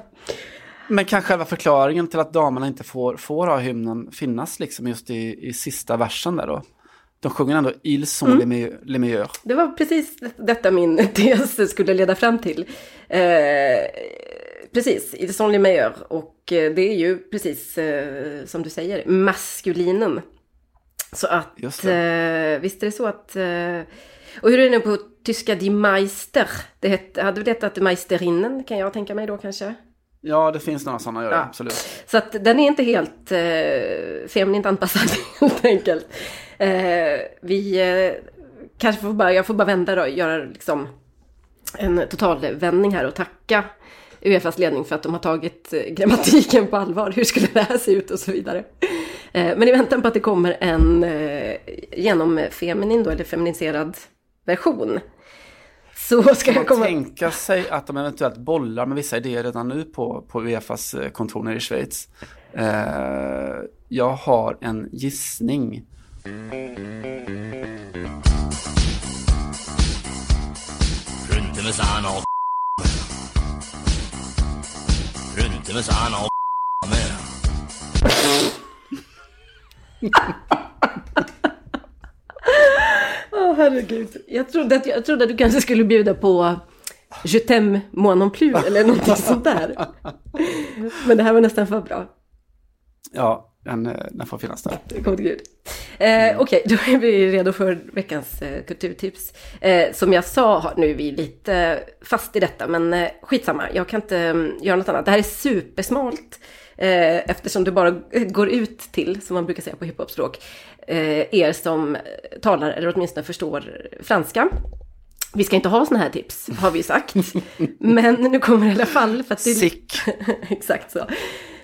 Men kan själva förklaringen till att damerna inte får, får ha hymnen finnas liksom just i, i sista versen där då? De sjunger ändå Il sont Mm. les meilleurs-. Det var precis detta min tes skulle leda fram till. Eh, precis, Ils sont les meilleurs. Och eh, det är ju precis eh, som du säger, maskulinum. Så att, Just eh, visst är det så att... Eh, och hur är det nu på tyska, die Meister? Det hette, hade vi hetat Meisterinnen kan jag tänka mig då kanske? Ja, det finns några sådana, gör det, Ja. absolut. Så att den är inte helt eh, feminint anpassad helt enkelt. Eh, vi eh, kanske får bara, jag får bara vända då, göra liksom en totalvändning här och tacka Uefas ledning för att de har tagit eh, grammatiken på allvar. Hur skulle det här se ut och så vidare. Eh, men i väntan på att det kommer en eh, genomfeminin då, eller feminiserad version. Så ska jag man komma... tänka sig att de eventuellt bollar med vissa idéer redan nu på, på Uefas kontor nere i Schweiz? Jag har en gissning. Runte med sand och med. Åh herregud. Jag trodde, att, jag trodde att du kanske skulle bjuda på Je t'aime moi non plus eller någonting sånt där. Men det här var nästan för bra. Ja, den, eh, den får finnas där. God gud. Eh, Okej, då är vi redo för veckans eh, kulturtips. Eh, som jag sa nu är vi lite fast i detta, men eh, skitsamma. Jag kan inte mm, göra något annat. Det här är supersmalt. Eh, eftersom det bara går ut till, som man brukar säga på hiphopspråk, eh, er som talar eller åtminstone förstår franska. Vi ska inte ha såna här tips, har vi sagt. Men nu kommer det i alla fall. För att det. Sick. Exakt så.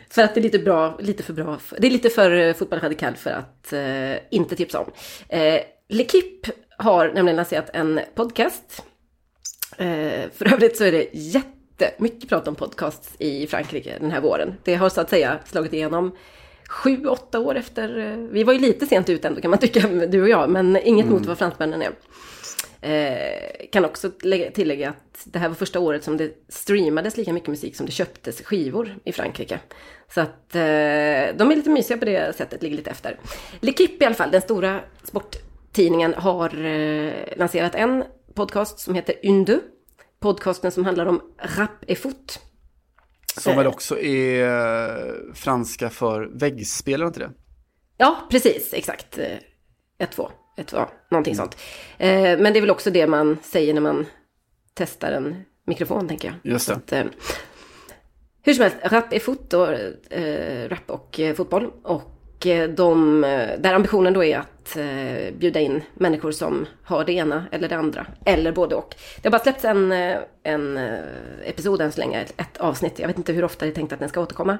För att det är lite bra, lite för bra. Det är lite för eh, fotbollradikal för att eh, inte tipsa om. Eh, L'Equipe har nämligen lanserat en podcast. Eh, för övrigt så är det jättemycket prat om podcasts i Frankrike den här våren. Det har så att säga slagit igenom sju, åtta år efter. Eh, vi var ju lite sent ut ändå kan man tycka, du och jag, men inget Mm. mot vad fransmännen är. Eh, kan också tillägga att det här var första året som det streamades lika mycket musik som det köptes skivor i Frankrike. Så att eh, de är lite mysiga på det sättet, ligger lite efter. L'Equipe i alla fall, den stora sporttidningen, har eh, lanserat en podcast som heter Undu. Podcasten som handlar om rap et foot. Som väl eh. också är eh, franska för väggspel, inte det? Ja, precis, exakt. Eh, 1-2 ett, ja, någonting mm. sånt. Eh, men det är väl också det man säger när man testar en mikrofon, tänker jag. Just det. Att, eh, hur som helst, rap är foto, eh, rap och eh, fotboll. Och eh, de, eh, där ambitionen då är att bjuda in människor som har det ena eller det andra. Eller både och. Det har bara släppts en, en episod än så länge, ett avsnitt. Jag vet inte hur ofta det är tänkt att den ska återkomma.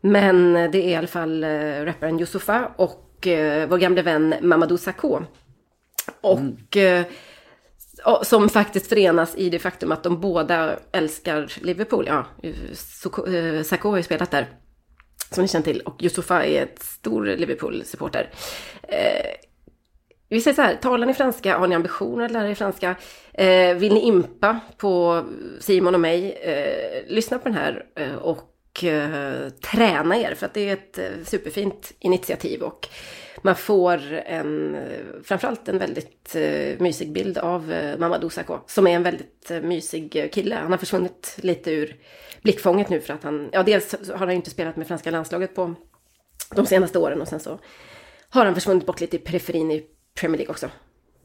Men det är i alla fall rapparen Yusufa och eh, vår gamle vän Mamadou Sakho. Och eh, som faktiskt förenas i det faktum att de båda älskar Liverpool. Ja, eh, Sakho har ju spelat där, som ni känner till. Och Yusufa är ett stor Liverpool-supporter. Eh, vi säger så här, talar ni franska, har ni ambitioner att lära er franska? Eh, vill ni impa på Simon och mig? Eh, lyssna på den här eh, och eh, träna er. För att det är ett eh, superfint initiativ. Och man får en, eh, framförallt en väldigt eh, mysig bild av eh, Mamadou Sakho. Som är en väldigt eh, mysig kille. Han har försvunnit lite ur blickfånget nu för att han, ja dels har han ju inte spelat med franska landslaget på de senaste åren och sen så har han försvunnit bort lite i periferin i Premier League också.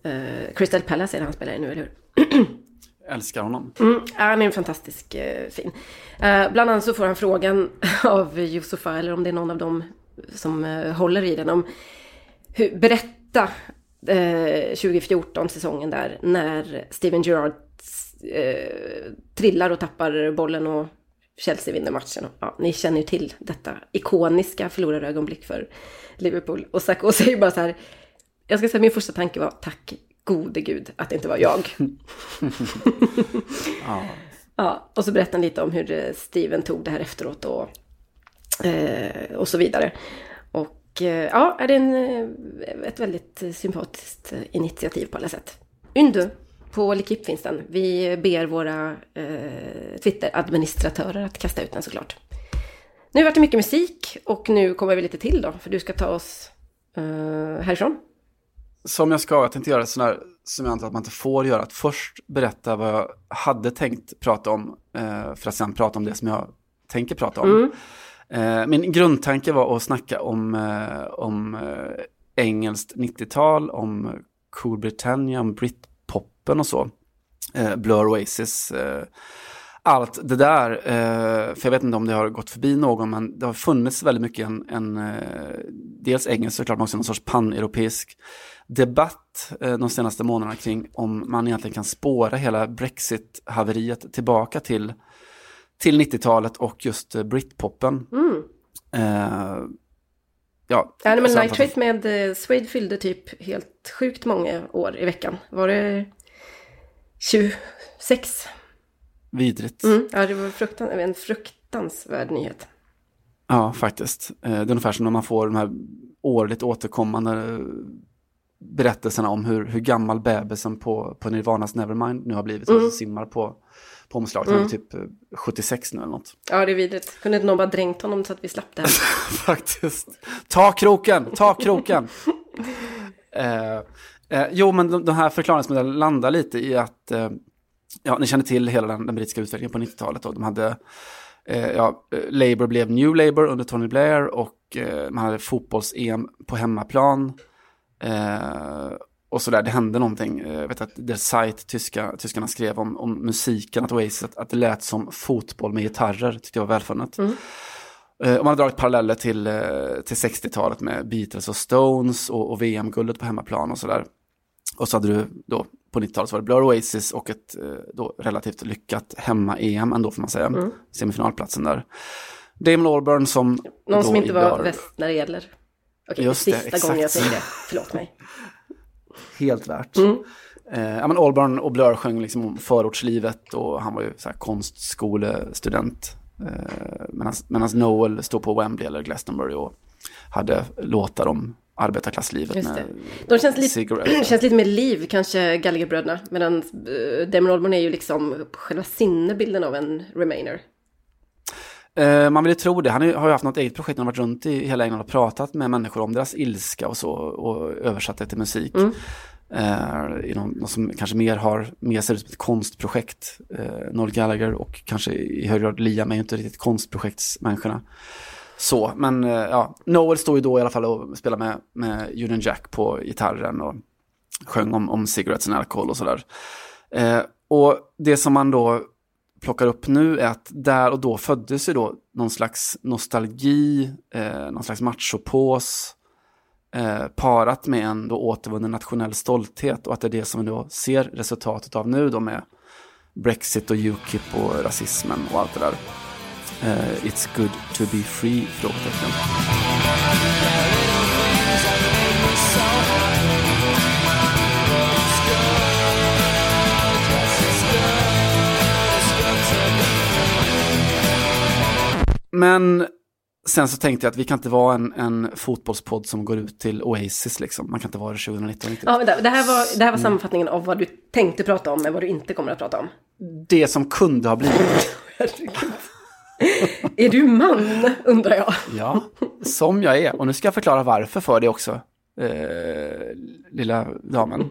Eh, Crystal Palace är det han spelar i nu, eller hur? Älskar honom. Mm, äh, han är en fantastisk eh, fin. Eh, bland annat så får han frågan av Josefa, eller om det är någon av dem som eh, håller i den, om hur, berätta eh, 2014, säsongen där, när Steven Gerrard eh, trillar och tappar bollen och Chelsea vinner matchen. Ja, ni känner ju till detta ikoniska förlorarögonblick för Liverpool. Och Sakho säger bara så här, jag ska säga min första tanke var tack gode gud att det inte var jag. Ja. Ja, och så berättar han lite om hur eh, Steven tog det här efteråt och, eh, och så vidare. Och eh, ja, är det en, eh, ett väldigt sympatiskt eh, initiativ på alla sätt. Yndu, på Likip finns den. Vi ber våra eh, Twitter-administratörer att kasta ut den såklart. Nu vart det mycket musik och nu kommer vi lite till då, för du ska ta oss eh, härifrån. Som jag ska, jag tänkte göra sån här som jag antar att man inte får göra. Att först berätta vad jag hade tänkt prata om eh, för att sen prata om det som jag tänker prata om. Mm. Eh, min grundtanke var att snacka om, eh, om engelskt 90-tal, om Cool Britannia, om Britpopen och så. Blur Oasis. Allt det där, eh, för jag vet inte om det har gått förbi någon, men det har funnits väldigt mycket en, en eh, dels engelsk såklart, men också någon sorts pan-europeisk debatt eh, de senaste månaderna kring om man egentligen kan spåra hela Brexit-haveriet tillbaka till, till 90-talet och just Britpopen. Mm. Eh, ja, Animal alltså, Nitrate med eh, Suede fyllde typ helt sjukt många år i veckan. Var det 26? Vidrigt. Mm. Ja, det var fruktan en fruktansvärd nyhet. Ja, faktiskt. Eh, Det är ungefär som när man får de här årligt återkommande eh, berättelserna om hur, hur gammal bebisen på, på Nirvanas Nevermind nu har blivit. Mm. Alltså simmar på, på omslaget. Han är Mm. typ eh, 76 nu eller något. Ja, det är vidrigt. Kunde inte någon bara dränkt honom så att vi slapp det här? Faktiskt. Ta kroken, ta kroken. eh, eh, jo, men de, de här förklaringsmodellerna landar lite i att, eh, ja, ni känner till hela den, den brittiska utvecklingen på 90-talet. Och de hade, eh, ja, eh, Labour blev New Labour under Tony Blair och eh, man hade fotbolls-EM på hemmaplan. Eh, och sådär, det hände någonting. Eh, Jag vet att The Site, tyska, tyskarna skrev om, om musiken, att Oasis, att, att det lät som fotboll med gitarrer, tyckte jag var välfunnet. Mm. Eh, Och man har dragit paralleller till, till 60-talet med Beatles och Stones och, och VM-guldet på hemmaplan och sådär. Och så hade du då på 90-talet så var det Blur Oasis och ett eh, då relativt lyckat hemma-EM ändå får man säga. Mm. Semifinalplatsen där. Damon Albarn som... Någon som inte var väst när det gäller. Okej, Just det, sista exakt. gången jag säger det. Förlåt mig. Helt värt. Mm. Eh, ja, men Albarn och Blur sjöng liksom om förortslivet och han var ju så här konstskolestudent. Eh, Medan Noel stod på Wembley eller Glastonbury och hade låtar om arbetarklasslivet med. De känns lite, cigaretter. känns lite mer liv, kanske Gallagherbröderna. Medan uh, Damon Albarn är ju liksom själva sinnebilden av en Remainer. Eh, man vill ju tro det. Han har ju- haft något eget projekt när han varit runt i hela England och pratat med människor om deras ilska och så och översatt det till musik. Mm. Eh, i någon, något som kanske mer har, mer ser ut som ett konstprojekt. Eh, Noel Gallagher och kanske i hög grad Liam är ju inte riktigt konstprojektsmänniskorna. Så, men eh, ja, Noel stod ju då i alla fall och spelade med, med Union Jack på gitarren och sjöng om, om cigarettes and alcohol och sådär. Eh, och det som man då plockar upp nu är att där och då föddes ju då någon slags nostalgi, eh, någon slags machopås, eh, parat med en då återvunnen nationell stolthet och att det är det som vi då ser resultatet av nu då med Brexit och Ukip och rasismen och allt det där. Eh, it's good to be free? Frågetecken. Men sen så tänkte jag att vi kan inte vara en, en fotbollspodd som går ut till Oasis liksom. Man kan inte vara det 2019 riktigt. Ja, det här var, det här var Mm. sammanfattningen av vad du tänkte prata om, men vad du inte kommer att prata om. Det som kunde ha blivit. Är du man, undrar jag. Ja, som jag är. Och nu ska jag förklara varför för dig också. Eh, lilla damen.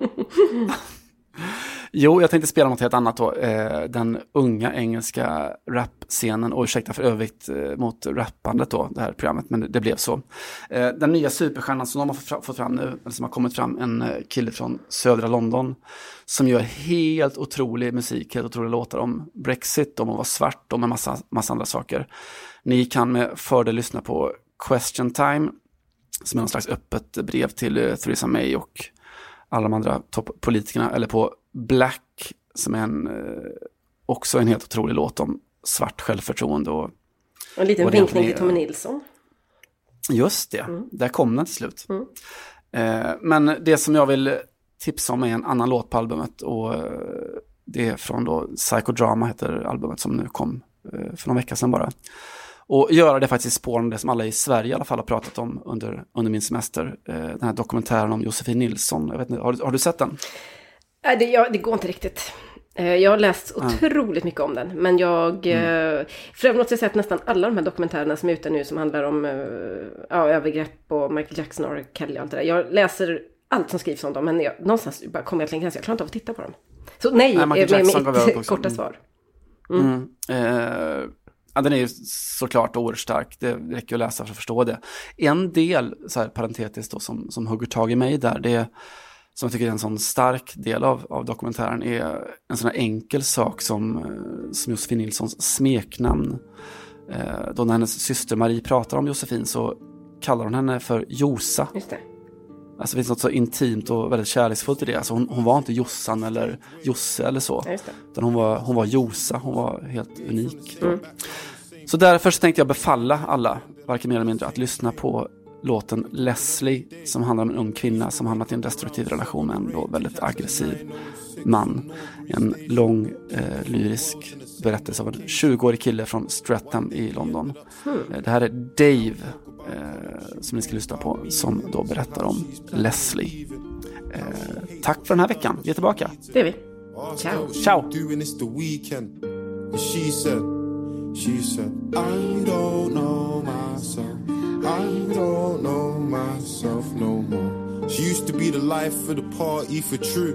Jo, jag tänkte spela något helt annat då. Eh, den unga engelska rapscenen. Och ursäkta för övrigt eh, mot rappandet då, det här programmet. Men det, det blev så. Eh, den nya superstjärnan som de har fått fram nu, eller som har kommit fram, en eh, kille från södra London. Som gör helt otrolig musik, helt otroliga låtar om Brexit, om att vara svart, om en massa, massa andra saker. Ni kan med fördel lyssna på Question Time, som är någon slags öppet brev till eh, Theresa May och alla de andra toppolitikerna, eller på Black, som är en, eh, också en helt otrolig låt om svart självförtroende. Och, En liten och vinkning till Tommy Nilsson. Just det, där kom den till slut. Mm. Eh, men det som jag vill tipsa om är en annan låt på albumet och eh, det är från då Psychodrama heter albumet som nu kom eh, för någon vecka sedan bara. Och göra det faktiskt i spåren det som alla i Sverige i alla fall har pratat om under, under min semester. Eh, den här dokumentären om Josefin Nilsson. Jag vet inte, har, har du sett den? Nej, det, ja, det går inte riktigt. Eh, Jag har läst otroligt mycket om den, men jag... Mm. För övrigt har jag sett nästan alla de här dokumentärerna som är ute nu som handlar om eh, ja, övergrepp och Michael Jackson och R. Kelly och allt det där. Jag läser allt som skrivs om dem. Men jag, någonstans bara kommer jag till en gräns. Jag klarar inte av att titta på dem. Så nej, Nej, Michael Jackson jag upp mitt korta Mm. svar. Mm. Eh, ja, den är ju såklart oerhört det räcker att läsa för att förstå det. En del, så här parentetiskt då, som, som hugger tag i mig där, det är, som jag tycker är en sån stark del av, av dokumentären, är en sån här enkel sak som, eh, som Josefin Nilssons smeknamn. Eh, då när hennes syster Marie pratar om Josefin så kallar hon henne för Josa. Just det. Alltså det finns något så intimt och väldigt kärleksfullt i det. Alltså hon, hon var inte Jossan eller Josse eller så. Ja. Utan hon var, hon var Josa, hon var helt unik. Mm. Så därför så tänkte jag befalla alla, varken mer eller mindre, att lyssna på låten Leslie som handlar om en ung kvinna som hamnat i en destruktiv relation med en då väldigt aggressiv man. En lång eh, lyrisk berättelse av en 20-årig kille från Stratham i London. Eh, Det här är Dave eh, som ni ska lyssna på som då berättar om Leslie. Eh, tack för den här veckan, vi är tillbaka. Det är vi. Ciao. Ciao. She said, I don't know myself. I don't know myself no more. She used to be the life of the party for true.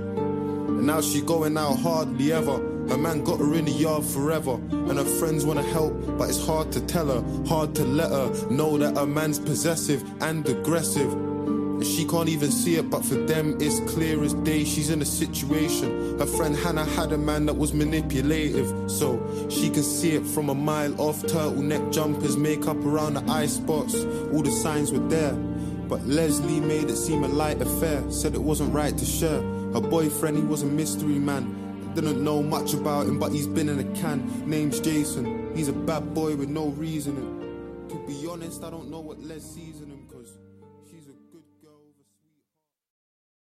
And now she going out hardly ever. Her man got her in the yard forever. And her friends wanna help, but it's hard to tell her, hard to let her know that her man's possessive and aggressive. And she can't even see it, but for them it's clear as day. She's in a situation. Her friend Hannah had a man that was manipulative, so she can see it from a mile off. Turtleneck jumpers, makeup around the eye spots, all the signs were there. But Leslie made it seem a light affair, said it wasn't right to share. Her boyfriend, he was a mystery man. Didn't know much about him, but he's been in a can. Name's Jason. He's a bad boy with no reasoning. To be honest, I don't know what Les sees